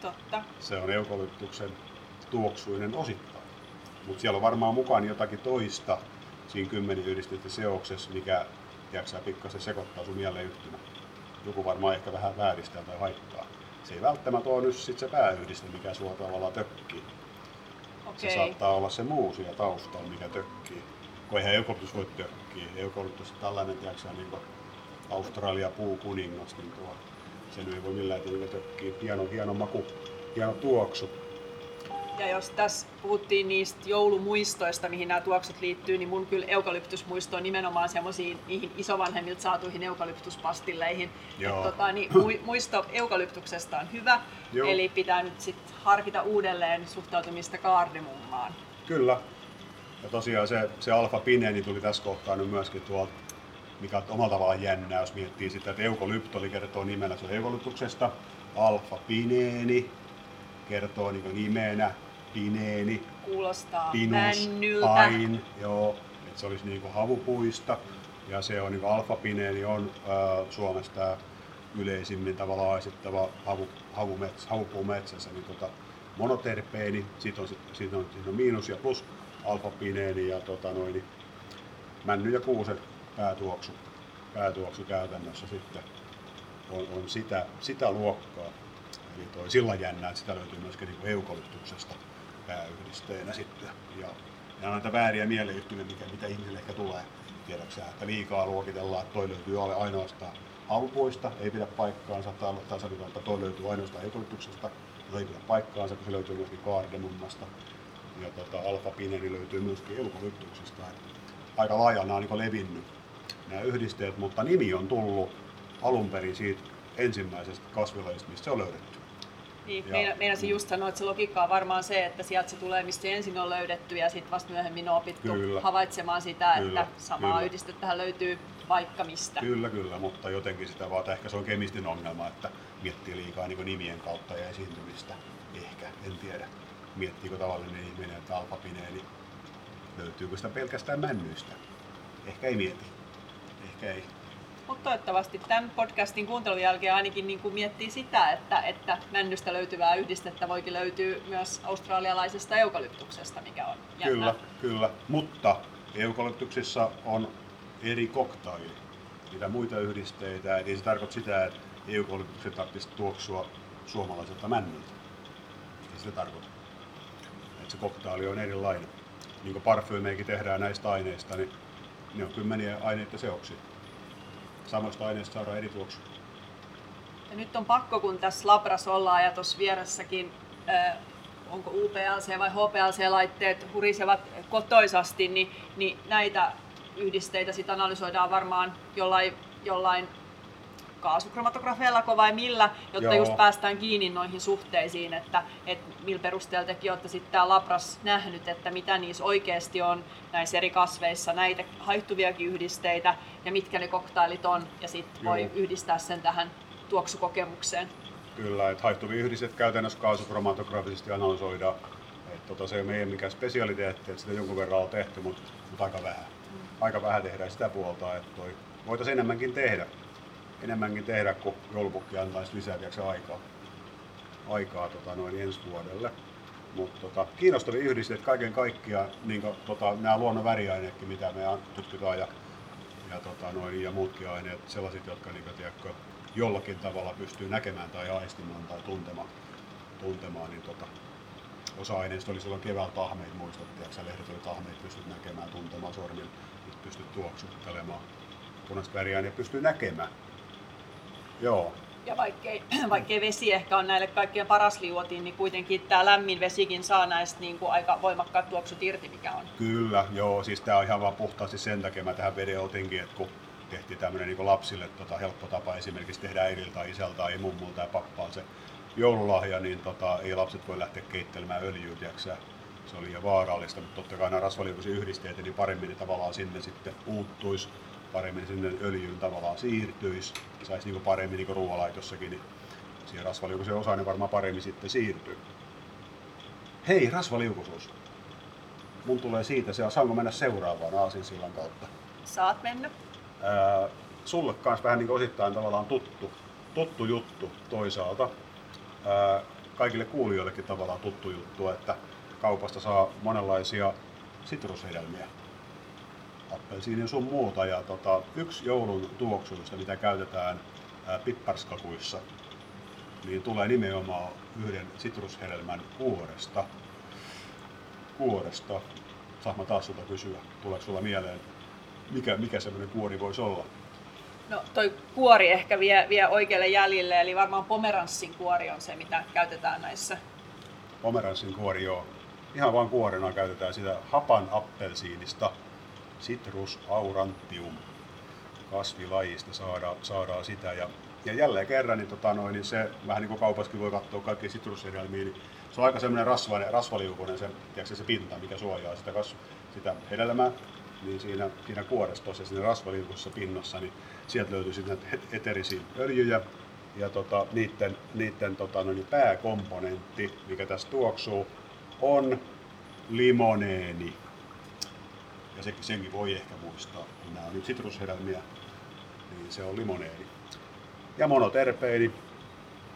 Totta. Se on eukalyptuksen tuoksuinen osittain. Mutta siellä on varmaan mukaan jotakin toista siinä kymmenen yhdistettä seoksessa, mikä tiedätkö, pikkasen sekoittaa sun mieleen yhtymä. Joku varmaan ehkä vähän vääristää tai haittaa. Se ei välttämättä ole nyt sit se pääyhdiste, mikä sua tavallaan tökkii. Okay. Se saattaa olla se muu siellä taustalla, mikä tökkii. Kun eihän eukalyptus voi tökkiä. Eukalyptus tällainen, tiedätkö, niin kuin Australia puukuningas, niin tuo, se ei voi millään tavalla tökkiä. Hieno, hieno maku, hieno tuoksu ja jos tässä puhuttiin niistä joulumuistoista, mihin nämä tuoksut liittyy, niin mun kyllä eukalyptusmuisto on nimenomaan semmoisiin niihin isovanhemmilta saatuihin eukalyptuspastilleihin. Et, tota, niin, muisto eukalyptuksesta on hyvä, Joo. eli pitää nyt sit harkita uudelleen suhtautumista kaardemummaan. Kyllä. Ja tosiaan se, se alfa-pineeni tuli tässä kohtaa nyt myöskin tuolta mikä on omalla tavallaan jännää, jos miettii sitä, että eukalyptoli kertoo nimellä se eukalyptuksesta, alfa-pineeni kertoo niin nimenä pineeni, Kuulostaa pinus, männyltä. pain, joo, että se olisi niin havupuista. Ja se on niin alfapineeni on ää, Suomesta yleisimmin tavallaan aisettava havu, havumets, havupuu metsässä, niin tota, monoterpeeni, sitten on, sit on, sit on miinus ja plus alfapineeni ja tota noin, niin männy ja kuusen päätuoksu, päätuoksu käytännössä sitten on, on sitä, sitä luokkaa. Eli toi sillä jännä, että sitä löytyy myöskin niin eukalyptuksesta pääyhdisteenä sitten. Ja, ja näitä vääriä mieleyhtymiä, mikä, mitä ihmisille ehkä tulee. Tiedäksä, että liikaa luokitellaan, että toi löytyy ainoastaan havupuista, ei pidä paikkaansa, tai, tai sanotaan, että toi löytyy ainoastaan eukalyptuksesta, mutta ei pidä paikkaansa, kun se löytyy myöskin kaardemummasta. Ja tota, alfa-pineri löytyy myöskin eukalyptuksesta. aika laajana on niin levinnyt nämä yhdisteet, mutta nimi on tullut alun perin siitä ensimmäisestä kasvilajista, mistä se on löydetty. Niin, ja, meinasin just sanoa, että se logiikka on varmaan se, että sieltä se tulee, mistä se ensin on löydetty ja sitten vasta myöhemmin on opittu kyllä, havaitsemaan sitä, kyllä, että samaa kyllä. yhdistettähän löytyy vaikka mistä. Kyllä, kyllä, mutta jotenkin sitä vaan, ehkä se on kemistin ongelma, että miettii liikaa niin nimien kautta ja esiintymistä. Ehkä, en tiedä. Miettiikö tavallinen ihminen, että alfapineeni löytyykö sitä pelkästään männyistä? Ehkä ei mieti. Ehkä ei. Mutta toivottavasti tämän podcastin kuuntelun jälkeen ainakin niin kuin miettii sitä, että, että männystä löytyvää yhdistettä voikin löytyä myös australialaisesta eukalyptuksesta, mikä on jännä. Kyllä, kyllä. Mutta eukalyptuksissa on eri koktaili, mitä muita yhdisteitä. Eli se tarkoittaa sitä, että eukalyptuksen tarvitsisi tuoksua suomalaiselta männyltä. Ei sitä tarkoita. Että se koktaili on erilainen. Niin kuin parfyymeikin tehdään näistä aineista, niin ne on kymmeniä aineita seoksia. Samoista aineista saadaan eri tuoksu. Ja nyt on pakko, kun tässä labras ollaan ja tuossa vieressäkin äh, onko UPLC vai HPLC-laitteet hurisevat kotoisasti, niin, niin näitä yhdisteitä sit analysoidaan varmaan jollain, jollain kaasukromatografeilla vai millä, jotta Joo. just päästään kiinni noihin suhteisiin, että, että millä perusteella tekin olette sitten tämä Labras nähnyt, että mitä niissä oikeasti on näissä eri kasveissa, näitä haihtuviakin yhdisteitä ja mitkä ne koktailit on ja sitten voi yhdistää sen tähän tuoksukokemukseen. Kyllä, että haihtuvia yhdistet käytännössä kaasukromatografisesti analysoidaan. Että tota, se ei ole meidän mikään spesialiteetti, että sitä jonkun verran on tehty, mutta, mutta aika vähän. Mm. Aika vähän tehdään sitä puolta, että toi voitaisiin enemmänkin tehdä enemmänkin tehdä, kun joulupukki antaisi lisää aikaa, aikaa tota, noin ensi vuodelle. Mutta tota, kiinnostavia yhdisteet kaiken kaikkiaan, niin tota, nämä luonnon väriaineetkin, mitä me tutkitaan ja, ja, tota, noin, ja muutkin aineet, sellaiset, jotka niin tiedätkö, jollakin tavalla pystyy näkemään tai aistimaan tai tuntemaan, tuntemaan niin tota, osa aineista oli silloin keväällä tahmeita, muistat, että lehdet oli tahmeita, pystyt näkemään, tuntemaan sormin, nyt pystyt tuoksuttelemaan. Punaista väriaineet pystyy näkemään. Joo. Ja vaikkei, vaikkei vesi ehkä on näille kaikkien paras liuotin, niin kuitenkin tämä lämmin vesikin saa näistä niin kuin aika voimakkaat tuoksut irti, mikä on. Kyllä, joo. Siis tämä on ihan vaan puhtaasti sen takia, mä tähän veden otinkin, että kun tehtiin tämmöinen niin lapsille tota, helppo tapa esimerkiksi tehdä äidiltä tai isältä tai mummulta ja pappaan se joululahja, niin tota, ei lapset voi lähteä keittelemään öljyä, tiiäksä. se oli liian vaarallista, mutta totta kai nämä rasvaliukoisia yhdisteet, niin paremmin ne tavallaan sinne sitten puuttuisi paremmin sinne öljyyn tavallaan siirtyisi, saisi niin paremmin niin ruoalaitossakin, niin siihen rasvaliukoisen osaan niin varmaan paremmin sitten siirtyy. Hei, rasvaliukoisuus. Mun tulee siitä, se saanko mennä seuraavaan Aasinsillan kautta? Saat mennä. Ää, sulle kanssa vähän niin osittain tavallaan tuttu, tuttu juttu toisaalta. Ää, kaikille kuulijoillekin tavallaan tuttu juttu, että kaupasta saa monenlaisia sitrushedelmiä appelsiinin sun muuta. Ja tota, yksi joulun tuoksuista, mitä käytetään ää, pipparskakuissa, niin tulee nimenomaan yhden sitrushedelmän kuoresta. Kuoresta. Saanko mä taas sulta kysyä, tuleeko sulla mieleen, mikä, mikä semmoinen kuori voisi olla? No toi kuori ehkä vie, vie oikealle jäljille, eli varmaan pomeranssin kuori on se, mitä käytetään näissä. Pomeranssin kuori, joo. Ihan vain kuorena käytetään sitä hapan appelsiinista Citrus aurantium kasvilajista saadaan, saadaan sitä. Ja, ja jälleen kerran, niin, tota noin, niin se vähän niin kuin kaupassakin voi katsoa kaikki sitrushedelmiä, niin se on aika semmoinen rasvainen, rasvaliukunen se, tiedätkö, se pinta, mikä suojaa sitä, kas, sitä hedelmää. Niin siinä, siinä kuorestossa, siinä rasvaliukussa pinnassa, niin sieltä löytyy sitten eterisiä öljyjä, ja tota, niiden, niiden tota, noin, pääkomponentti, mikä tässä tuoksuu, on limoneeni ja se, senkin voi ehkä muistaa, kun nämä on nyt sitrushedelmiä, niin se on limoneeni. Ja monoterpeini,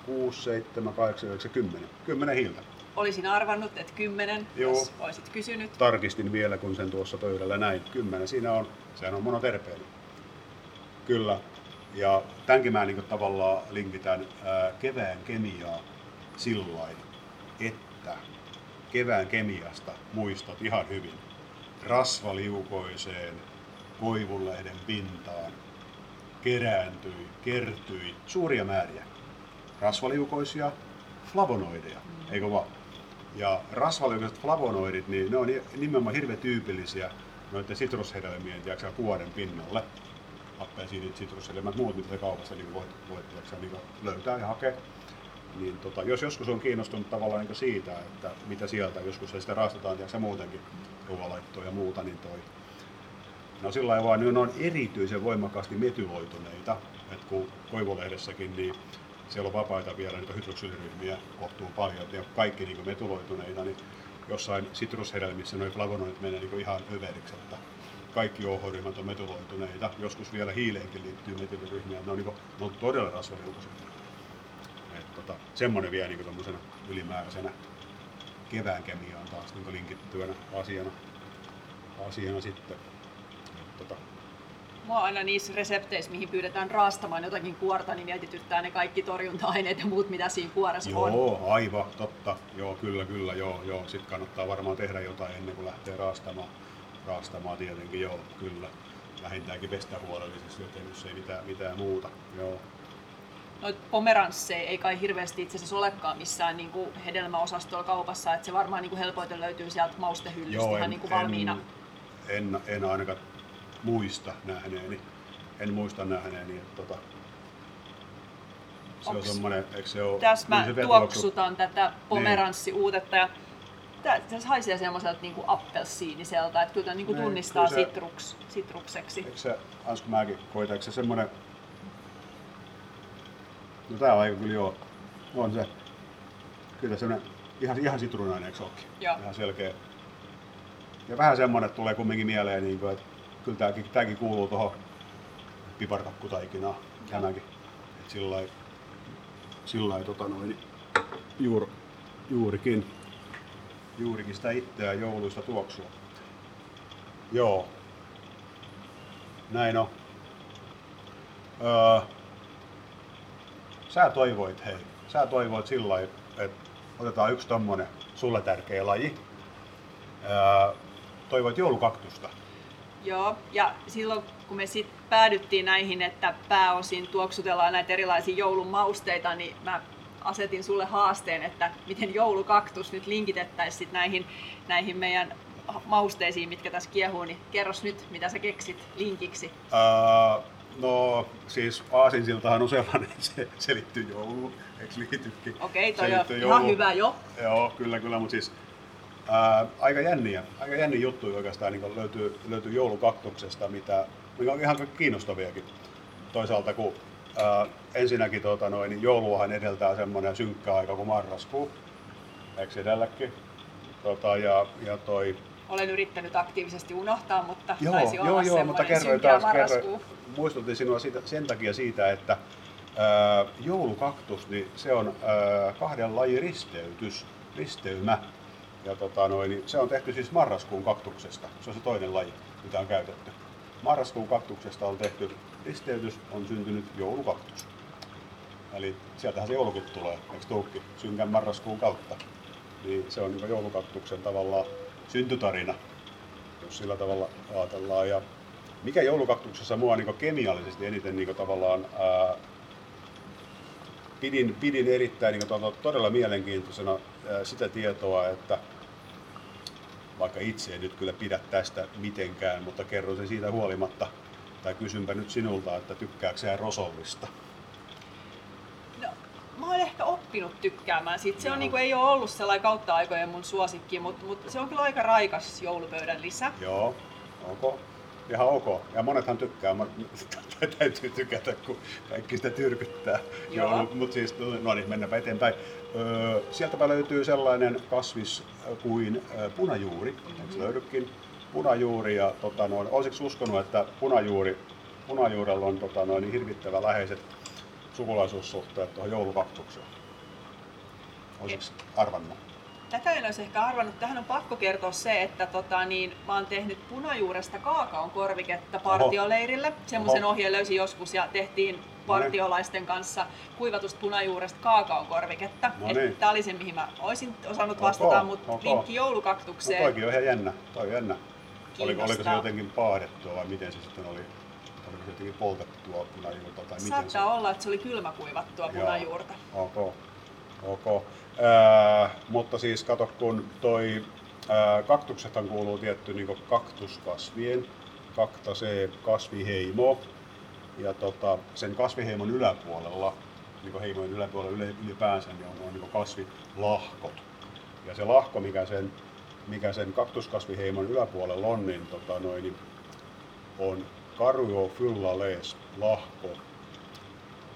6, 7, 8, 9, 10. 10 hiiltä. Olisin arvannut, että 10, Joo. jos olisit kysynyt. Tarkistin vielä, kun sen tuossa pöydällä näin. 10 siinä on, sehän on monoterpeini. Kyllä. Ja tämänkin mä niin tavallaan linkitän ää, kevään kemiaa sillä että kevään kemiasta muistat ihan hyvin rasvaliukoiseen koivunlehden pintaan kerääntyi, kertyi suuria määriä rasvaliukoisia flavonoideja, eikö vaan? Ja rasvaliukoiset flavonoidit, niin ne on nimenomaan hirveän tyypillisiä noiden sitrushedelmien tiiäksä, kuoren pinnalle. Appelsiinit, sitrushedelmät, muut, mitä kaupassa niin voit, voit tiiäksä, niin löytää ja hakea. Niin tota, jos joskus on kiinnostunut tavallaan niin siitä, että mitä sieltä, joskus sitä raastetaan tiiäksä, muutenkin, ruoanlaittoa ja muuta, niin toi, no sillä lailla vaan, niin on erityisen voimakkaasti metyloituneita, että kun koivulehdessäkin, niin siellä on vapaita vielä niitä hydroksyyliryhmiä kohtuu paljon, ja kaikki niin metyloituneita, niin jossain sitrushedelmissä noin flavonoidit menee niin ihan överiksi, että kaikki OH-ryhmät on metyloituneita, joskus vielä hiileenkin liittyy metyloryhmiä, ne on, niin kuin, ne on todella rasvaliukoisia. Tota, semmoinen vielä niin ylimääräisenä kevään kemiaan taas niin linkittyvänä asiana, asiana sitten. Tota. Mua aina niissä resepteissä, mihin pyydetään raastamaan jotakin kuorta, niin mietityttää ne kaikki torjunta-aineet ja muut, mitä siinä kuoressa joo, on. Joo, aivan, totta. Joo, kyllä, kyllä, joo, joo. Sitten kannattaa varmaan tehdä jotain ennen kuin lähtee raastamaan. Raastamaan tietenkin, joo, kyllä. vähintäänkin pestä huolellisesti, joten jos ei mitään, mitään muuta. Joo. Noit pomeransseja ei kai hirveästi itse asiassa olekaan missään niin kuin hedelmäosastolla kaupassa, että se varmaan niin kuin helpoiten löytyy sieltä maustehyllystä Joo, ihan en, niin kuin valmiina. En, en, en ainakaan muista nähneeni. En muista nähneeni, että tota, se on Onks semmoinen, eikö se ole... Tässä mä niin tuoksutan tätä pomeranssi-uutetta ja tässä haisee semmoiselta niin kuin appelsiiniselta, että kyllä tämä niin kuin Niin, tunnistaa sitruks, sitrukseksi. Eikö se, Ansku mäkin koita, eikö se semmoinen... No tää on aika kyllä joo. On se. Kyllä semmoinen ihan, ihan sitruunainen, eikö olekin? Joo. Ihan selkeä. Ja vähän semmoinen että tulee kumminkin mieleen, niin kuin, että kyllä tääkin, tääkin kuuluu tuohon piparkakkutaikinaan. Tämäkin. Että sillä lailla- tota noin, juur, juurikin, juurikin sitä itseään jouluista tuoksua. Joo, näin on. Öö, sä toivoit, hei, sä toivoit sillä lailla, että otetaan yksi tommonen sulle tärkeä laji. Öö, toivoit joulukaktusta. Joo, ja silloin kun me sitten päädyttiin näihin, että pääosin tuoksutellaan näitä erilaisia joulun mausteita, niin mä asetin sulle haasteen, että miten joulukaktus nyt linkitettäisiin sit näihin, näihin meidän mausteisiin, mitkä tässä kiehuu, niin kerros nyt, mitä sä keksit linkiksi. Öö, no siis aasinsiltahan on sellainen, se, se liittyy jouluun, eikö liitykin? Okei, Se toi on ihan hyvä jo. Joo, kyllä, kyllä, mutta siis ää, aika jänniä, aika jänniä juttuja oikeastaan niin löytyy, löytyy joulukaktuksesta, mitä, mikä on ihan kiinnostaviakin. Toisaalta kun ää, ensinnäkin tota, noin, niin jouluahan edeltää semmoinen synkkä aika kuin marraskuu, eikö edelläkin? Tota, ja, ja toi, Olen yrittänyt aktiivisesti unohtaa, mutta joo, taisi joo, olla joo, mutta kerroin taas, kerroin, muistutin sinua siitä, sen takia siitä, että ää, joulukaktus, niin se on ää, kahden lajin risteytys, risteymä. Ja tota noin, niin se on tehty siis marraskuun kaktuksesta. Se on se toinen laji, mitä on käytetty. Marraskuun kaktuksesta on tehty risteytys, on syntynyt joulukaktus. Eli sieltähän se joulukin tulee, eikö tuukki, synkän marraskuun kautta. Niin se on niin joulukaktuksen tavallaan syntytarina, jos sillä tavalla ajatellaan. Ja mikä joulukaktuksessa mua niin kemiallisesti eniten niin tavallaan ää, pidin, pidin erittäin niin kuin, todella mielenkiintoisena ää, sitä tietoa, että vaikka itse en nyt kyllä pidä tästä mitenkään, mutta kerron sen siitä huolimatta, tai kysynpä nyt sinulta, että tykkääkö sä rosollista? Mä oon ehkä oppinut tykkäämään siitä. Se on, niin kuin, ei ole ollut sellainen kautta aikojen mun suosikki, mutta, mutta se on kyllä aika raikas joulupöydän lisä. Joo, ok. Ihan ok. Ja monethan tykkää, mä, täytyy tykätä, kun kaikki sitä tyrkyttää. Joo. Mutta siis, no niin, mennäänpä eteenpäin. Öö, sieltäpä löytyy sellainen kasvis kuin punajuuri, mm-hmm. eikö löydykin? Punajuuri ja tota noin, olisiko uskonut, että punajuuri, punajuurella on tota noin, hirvittävän läheiset sukulaisuussuhteet tuohon joulukaktukseen? Olisiko arvannut? Tätä en olisi ehkä arvannut. Tähän on pakko kertoa se, että tota, niin, mä oon tehnyt punajuuresta kaakaon korviketta partioleirille. Semmoisen ohjeen löysin joskus ja tehtiin partiolaisten kanssa kuivatusta punajuuresta kaakaon korviketta. No niin. Tämä oli se, mihin mä olisin osannut vastata, mutta ok. linkki No joulukaktukseen. toikin on ihan jännä. Toi on jännä. Oliko, oliko se jotenkin paahdettua vai miten se sitten oli? Oliko se jotenkin poltettua punajuurta tai miten se? Saattaa olla, että se oli kylmäkuivattua Joo. punajuurta. Ok. ok. Ää, mutta siis kato, kun toi ää, kaktuksethan kuuluu tietty niin kaktuskasvien, kaktasee kasviheimo. Ja tota, sen kasviheimon yläpuolella, niin heimojen yläpuolella yle- ylipäänsä, niin on, on niin kasvilahkot. Ja se lahko, mikä sen, mikä sen kaktuskasviheimon yläpuolella on, niin, tota, noin, niin on Caryophyllales lahko.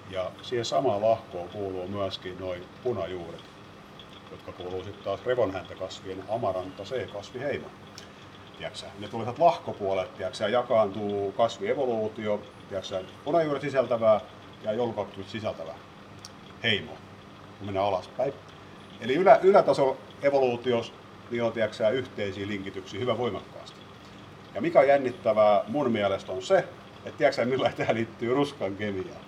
Ja siihen samaan lahkoon kuuluu myöskin noin punajuuret, jotka kuuluu sitten taas revonhäntäkasvien amaranta C-kasviheimo. Tiedätkö, ne tulevat lahkopuolet, tiedätkö, jakaantuu kasvievoluutio, tiedätkö, punajuuret sisältävää ja joulukaktus sisältävää heimoa, kun mennään alaspäin. Eli ylä, ylätaso evoluutios niin on tiedätkö, yhteisiä linkityksiä hyvin voimakkaasti. Ja mikä on jännittävää mun mielestä on se, että tiedätkö, millä tämä liittyy ruskan kemiaan.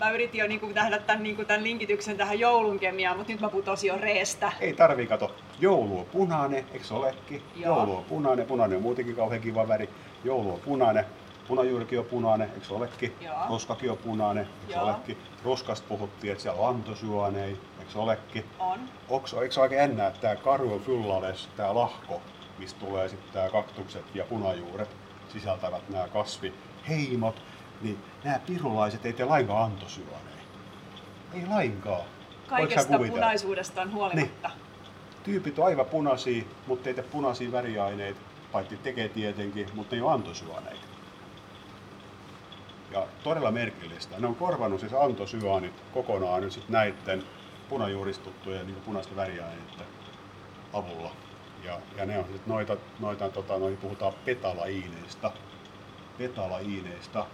mä yritin jo niinku nähdä tämän, niinku tämän linkityksen tähän joulun kemiaan, mutta nyt mä putosin jo reestä. Ei tarvii kato. Joulu on punainen, eikö se olekin? Joo. Joulu on punainen, punainen on muutenkin kauhean kiva väri. Joulu on punainen, punajuurikin on punainen, eikö se olekin? Joo. Roskakin on punainen, eikö se olekin? Roskasta puhuttiin, että siellä on antosyönei, eikö se olekin? On. Onks, eikö se oikein jännä, että tämä Karjo Fyllales, tämä lahko, mistä tulee sitten tämä kaktukset ja punajuuret, sisältävät nämä kasviheimot, niin nämä pirulaiset ei tee lainkaan antosyönei. Ei lainkaan. Kaikesta punaisuudestaan huolimatta. Tyypit on aivan punaisia, mutta ei tee punaisia väriaineita, paitsi tekee tietenkin, mutta ei ole antosyöneitä. Ja todella merkillistä. Ne on korvannut siis antosyöanit kokonaan nyt sit näiden punajuuristuttujen niin punaisten väriaineiden avulla. Ja, ja ne on sit noita, noita tota, noihin puhutaan petalaiineista. Petalaiineista,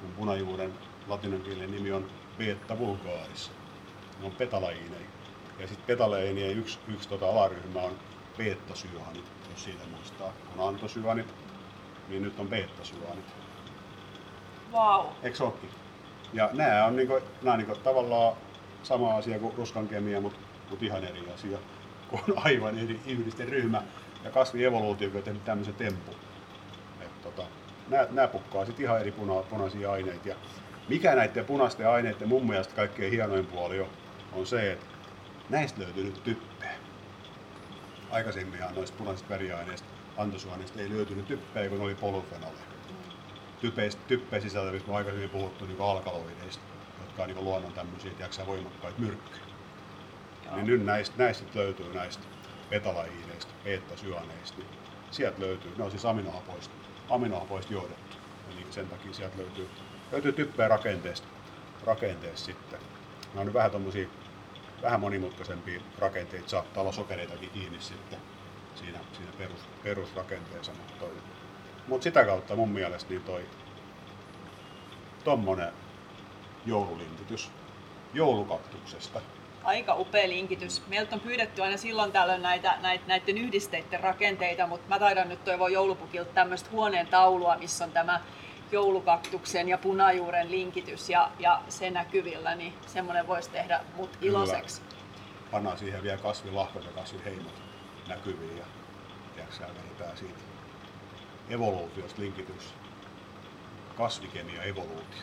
kun punajuuren latinankielinen nimi on beta vulgaris. Ne on petalaiineja. Ja sitten petalaiinien yksi, yksi tota alaryhmä on beta-syanit, jos siitä muistaa. On antosyanit, niin nyt on beta-syanit. Vau. Eikö ookin? Ja nämä on, niinku, nää on niinku tavallaan sama asia kuin ruskan kemia, mutta mut ihan eri asia. On aivan eri ihmisten ryhmä ja kasvievoluutio, on tehnyt tämmöisen tempun. Tota, nämä, pukkaa sitten ihan eri puna, punaisia aineita. Ja mikä näiden punaisten aineiden mun mielestä kaikkein hienoin puoli on, on se, että näistä löytyy nyt typpeä. Aikaisemminhan noista punaisista väriaineista, antosuaineista ei löytynyt typpeä, kun oli polyfenoleja typeistä, typpeä sisältävistä, kun aikaisemmin puhuttu niin alkaloideista, jotka on niin luonnon tämmöisiä tiedätkö, voimakkaita myrkkyjä. Niin nyt näistä, näistä löytyy näistä betalaiineista, beta-syaneista, niin sieltä löytyy, ne on siis aminohapoista, aminohapoista johdettu. Eli sen takia sieltä löytyy, löytyy typpeä rakenteesta, rakenteesta sitten. Nämä on nyt vähän tommosia, vähän monimutkaisempia rakenteita, saattaa olla sokereitakin kiinni sitten siinä, siinä perus, perusrakenteessa, mutta toi, mutta sitä kautta mun mielestä niin toi tommonen joululinkitys joulukaktuksesta. Aika upea linkitys. Meiltä on pyydetty aina silloin tällöin näitä, näitä, näiden yhdisteiden rakenteita, mutta mä taidan nyt toivoa joulupukilta tämmöistä huoneen taulua, missä on tämä joulukaktuksen ja punajuuren linkitys ja, ja se näkyvillä, niin semmoinen voisi tehdä mut iloiseksi. Pannaan siihen vielä kasvilahkot ja kasviheimot näkyviin ja tiedätkö, vedetään siitä evoluutiosta linkitys. Kasvikemia evoluutio.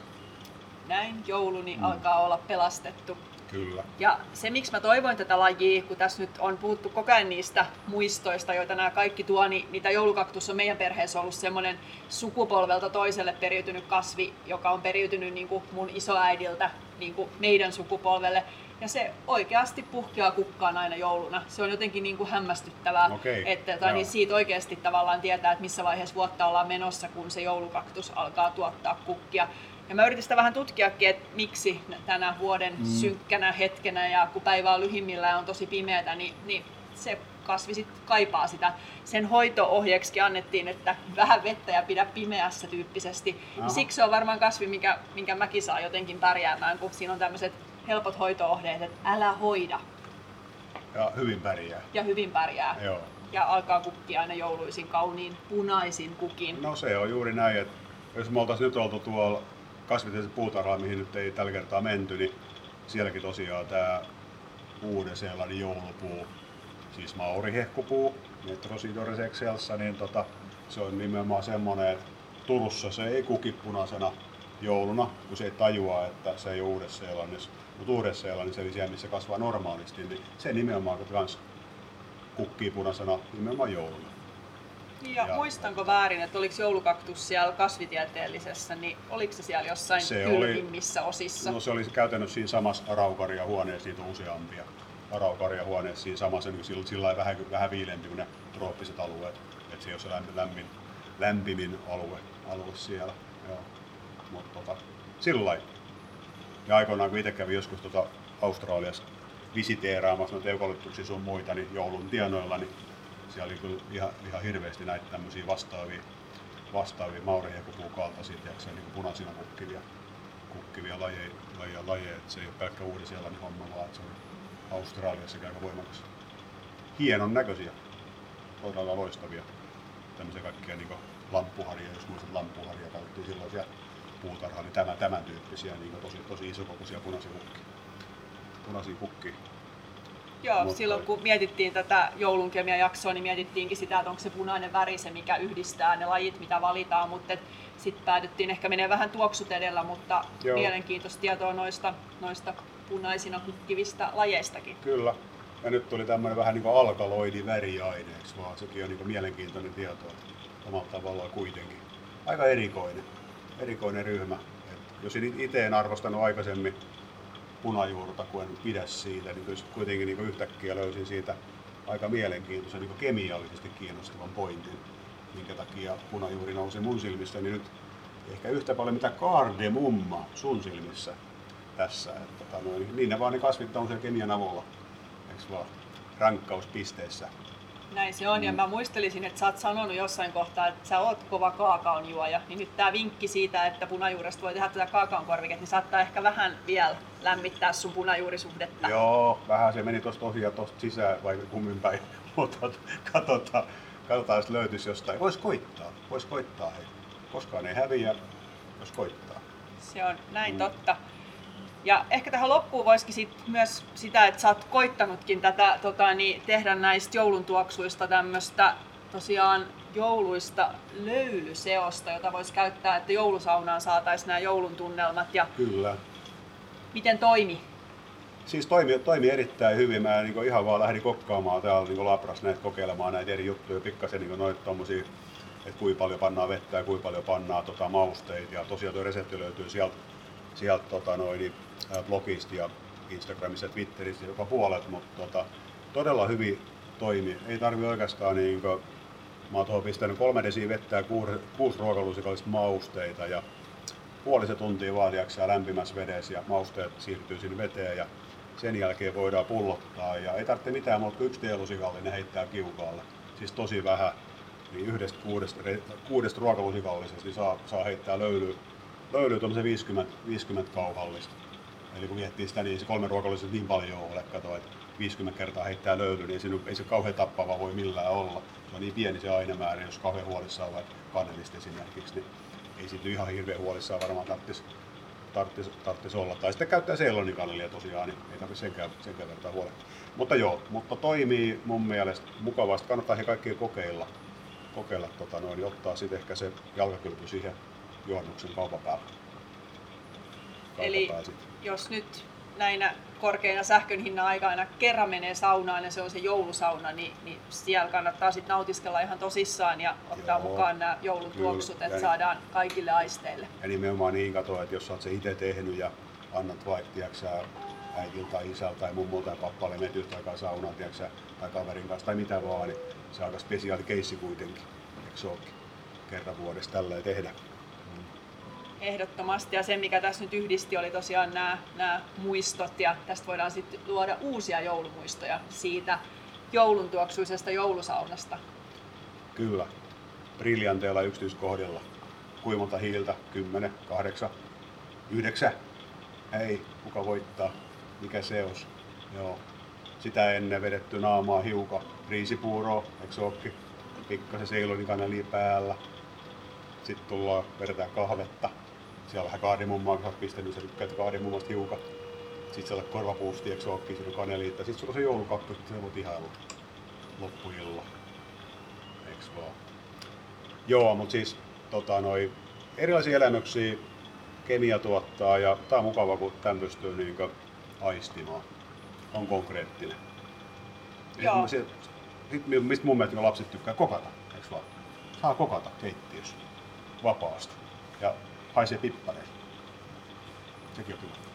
Näin jouluni Mm. alkaa olla pelastettu. Kyllä. Ja se, miksi mä toivoin tätä lajia, kun tässä nyt on puhuttu koko ajan niistä muistoista, joita nämä kaikki tuo, niin niitä joulukaktus on meidän perheessä ollut semmoinen sukupolvelta toiselle periytynyt kasvi, joka on periytynyt niin kuin mun isoäidiltä niin kuin meidän sukupolvelle. Ja se oikeasti puhkeaa kukkaan aina jouluna. Se on jotenkin niin kuin hämmästyttävää, Okei, että tai niin siitä oikeasti tavallaan tietää, että missä vaiheessa vuotta ollaan menossa, kun se joulukaktus alkaa tuottaa kukkia. Ja mä yritin sitä vähän tutkiakin, että miksi tänä vuoden mm. synkkänä hetkenä ja kun päivä on lyhimmillään ja on tosi pimeätä, niin, niin se kasvi sit kaipaa sitä. Sen hoito-ohjeeksi annettiin, että vähän vettä ja pidä pimeässä tyyppisesti. Aha. Ja siksi se on varmaan kasvi, mikä, minkä mäkin saa jotenkin pärjäämään, kun siinä on tämmöiset helpot hoito-ohjeet, että älä hoida Ja hyvin pärjää. ja hyvin pärjää. Joo. Ja alkaa kukkia aina jouluisin kauniin punaisin kukin. No se on juuri näin, että jos me oltaisiin nyt oltu tuolla kasvitieteellisessä puutarhalla, mihin nyt ei tällä kertaa menty, niin sielläkin tosiaan tämä Uuden-Seelannin joulupuu, siis maurihehkupuu, Metrosidores excelsa, niin tota, se on nimenomaan semmoinen, että Turussa se ei kuki punaisena jouluna, kun se ei tajua, että se ei ole Uudessa-Seelannissa. Mutta Uudessa-Seelannissa, eli siellä missä kasvaa normaalisti, niin se nimenomaan kans kukkii punaisena nimenomaan jouluna. Ja, Ja- muistanko väärin, että oliko joulukaktus siellä kasvitieteellisessä, niin oliko se siellä jossain Se oli- kylmimmissä osissa? No se oli käytännössä siinä samassa araukarjahuoneessa, niitä on useampia araukarjahuoneessa siinä samassa, niin sillä, sillä vähän, vähän viileämpi kuin ne trooppiset alueet. Että se ei ole se lämmin, lämmin, lämpimin alue, alue siellä. Joo. Mutta tota, sillä lailla. Ja aikoinaan kun itse kävin joskus tota Australiassa visiteeraamassa noita eukalyptuksia sun muita, niin joulun tienoilla, niin siellä oli kyllä ihan, ihan hirveästi näitä tämmöisiä vastaavia, vastaavia maurihekupuun kaltaisia, tiedätkö, niin punaisina kukkivia, kukkivia lajeja, lajeja, lajeja. että se ei ole pelkkä uuden seelannin homma, vaan se on Australiassakin aika voimakas. Hienon näköisiä, todella loistavia. Tämmöisiä kaikkia niin lamppuharia, jos muistat lamppuharia, käytettiin silloin siellä puutarhaa, niin tämän, tämän tyyppisiä niin tosi, tosi isokokoisia punaisia hukkia. Punaisia hukkia. Joo, Mutta... silloin kun mietittiin tätä joulunkemia jaksoa, niin mietittiinkin sitä, että onko se punainen väri se, mikä yhdistää ne lajit, mitä valitaan, mutta sitten päädyttiin ehkä menee vähän tuoksut edellä, mutta Joo. mielenkiintoista tietoa noista, noista punaisina hukkivista lajeistakin. Kyllä. Ja nyt tuli tämmöinen vähän niin kuin alkaloidi väriaineeksi, vaan sekin on niin kuin mielenkiintoinen tieto omalla tavallaan kuitenkin. Aika erikoinen, erikoinen ryhmä. Et jos itse en arvostanut aikaisemmin punajuurta, kun en pidä siitä, niin kyllä kuitenkin niin yhtäkkiä löysin siitä aika mielenkiintoisen niin kemiallisesti kiinnostavan pointin, minkä takia punajuuri nousi mun silmissä, niin nyt ehkä yhtä paljon mitä kardemumma sun silmissä tässä. Että, tota, noin, niin ne vaan ne kasvit on siellä kemian avulla, eikö vaan, rankkauspisteissä. Näin se on, mm. ja mä muistelisin, että sä oot sanonut jossain kohtaa, että sä oot kova kaakaon juoja, niin nyt tää vinkki siitä, että punajuuresta voi tehdä tätä kaakaon korviketta, niin saattaa ehkä vähän vielä lämmittää sun punajuurisuhdetta. Joo, vähän se meni tosta ohi ja tosta sisään, vai kummin päin, mutta katsotaan, katsotaan, jos löytyisi jostain. Vois koittaa, vois koittaa, hei. Koskaan ei häviä, jos koittaa. Se on näin mm. totta. Ja ehkä tähän loppuun voisikin sit myös sitä, että sä oot koittanutkin tätä, tota, niin tehdä näistä joulun tuoksuista tämmöistä tosiaan jouluista löylyseosta, jota voisi käyttää, että joulusaunaan saataisiin nämä joulun tunnelmat. Ja Kyllä. Miten toimi? Siis toimi, toimi erittäin hyvin. Mä niin ihan vaan lähdin kokkaamaan täällä niin Labras näitä kokeilemaan näitä eri juttuja, pikkasen niin noita tommosia, että kuinka paljon pannaan vettä ja kuinka paljon pannaan tota, mausteita. Ja tosiaan tuo resepti löytyy sieltä, sieltä tota, noin, blogista ja Instagramissa ja Twitterissä joka puolet, mutta tota, todella hyvin toimi. Ei tarvi oikeastaan niin kuin, mä oon tuohon pistänyt kolme desiä vettä ja kuusi, kuusi ruokalusikallista mausteita ja puolisen tuntia vaan lämpimässä vedessä ja mausteet siirtyy sinne veteen ja sen jälkeen voidaan pullottaa ja ei tarvitse mitään muuta kuin yksi teelusikallinen heittää kiukaalle. Siis tosi vähän, niin yhdestä kuudesta, kuudesta ruokalusikallisesta niin saa, saa heittää löylyä, löylyä 50, 50 kauhallista. Eli kun miettii sitä, niin se kolme ruokallisuus niin paljon ole. Kato, että 50 kertaa heittää löyly, niin ei, ei se kauhean tappava voi millään olla. Se on niin pieni se ainemäärä, jos kauhean huolissaan vaikka kanelista esimerkiksi, niin ei siitä ihan hirveän huolissaan varmaan tarvitsisi tarttis, tarttis olla. Tai sitten käyttää Ceylonin kanelia tosiaan, niin ei tarvitse senkään, senkään vertaa huolehtia. Mutta joo, mutta toimii mun mielestä mukavasti. Kannattaa he kaikkien kokeilla, kokeilla tota noin, ottaa sitten ehkä se jalkakylpy siihen juhannuksen kaupan päälle. Eli jos nyt näinä korkeina sähkön hinnan aikana kerran menee saunaan ja se on se joulusauna, niin, niin siellä kannattaa sitten nautiskella ihan tosissaan ja ottaa Joo, mukaan nämä joulutuoksut, että saadaan kaikille aisteille. Ja nimenomaan niin katoa, että jos olet se itse tehnyt ja annat vaikka äitiltä tai isältä tai mummulta tai pappalle menet yhtä aikaa saunaan tiiäksä, tai kaverin kanssa tai mitä vaan, niin se on aika spesiaali keissi kuitenkin. Eikö se olekin? Kerran vuodessa tällä tehdä. Ehdottomasti ja se mikä tässä nyt yhdisti oli tosiaan nämä, nämä muistot ja tästä voidaan sitten luoda uusia joulumuistoja siitä joulun tuoksuisesta joulusaunasta. Kyllä, briljanteilla yksityiskohdilla. Kuinka monta hiiltä? 10, 8, 9? Ei, kuka voittaa? Mikä seos? Joo. Sitä ennen vedetty naamaa hiukan, riisipuuroa, eikö se olekin? Pikkasen seilonikaneli päällä. Sitten tullaan, vedetään kahvetta, siellä on vähän kaardimummaa, kun sä oot pistänyt, sä tykkäät kaardimummasta hiukan. Sitten siellä on korvapuusti, eikö ookin, siinä on kaneliitta. Sitten sulla on se joulukappi, sitten se voit ihailu loppuilla. Eiks vaan? Joo, mutta siis tota, noi, erilaisia elämyksiä kemia tuottaa ja tää on mukava, kun tämän pystyy niin aistimaan. On konkreettinen. Joo. Sitten, mistä mun mielestä lapset tykkää kokata, eikö vaan? Saa kokata keittiössä vapaasti. Ja haisee pippareille. Sekin on kiva.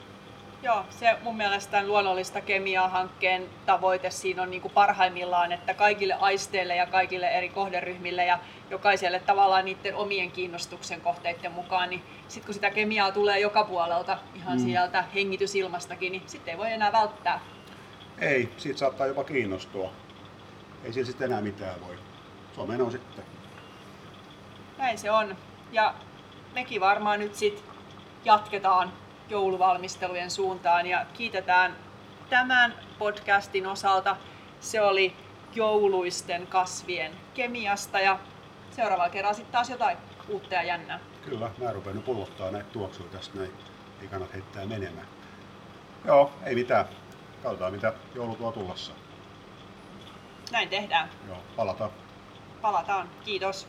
Joo, se mun mielestä tämän luonnollista kemiaa-hankkeen tavoite siinä on niin kuin parhaimmillaan, että kaikille aisteille ja kaikille eri kohderyhmille ja jokaiselle tavallaan niiden omien kiinnostuksen kohteiden mukaan, niin sitten kun sitä kemiaa tulee joka puolelta, ihan mm. sieltä hengitysilmastakin, niin sitten ei voi enää välttää. Ei, siitä saattaa jopa kiinnostua. Ei siinä sitten enää mitään voi. Se on meno sitten. Näin se on. Ja mekin varmaan nyt sit jatketaan jouluvalmistelujen suuntaan ja kiitetään tämän podcastin osalta. Se oli jouluisten kasvien kemiasta ja seuraavalla kerralla sitten taas jotain uutta ja jännää. Kyllä, mä rupean nyt pullottaa näitä tuoksuja tästä näin. Ei kannata heittää menemään. Joo, ei mitään. Katsotaan mitä joulu tuo tullassa. Näin tehdään. Joo, palataan. Palataan. Kiitos.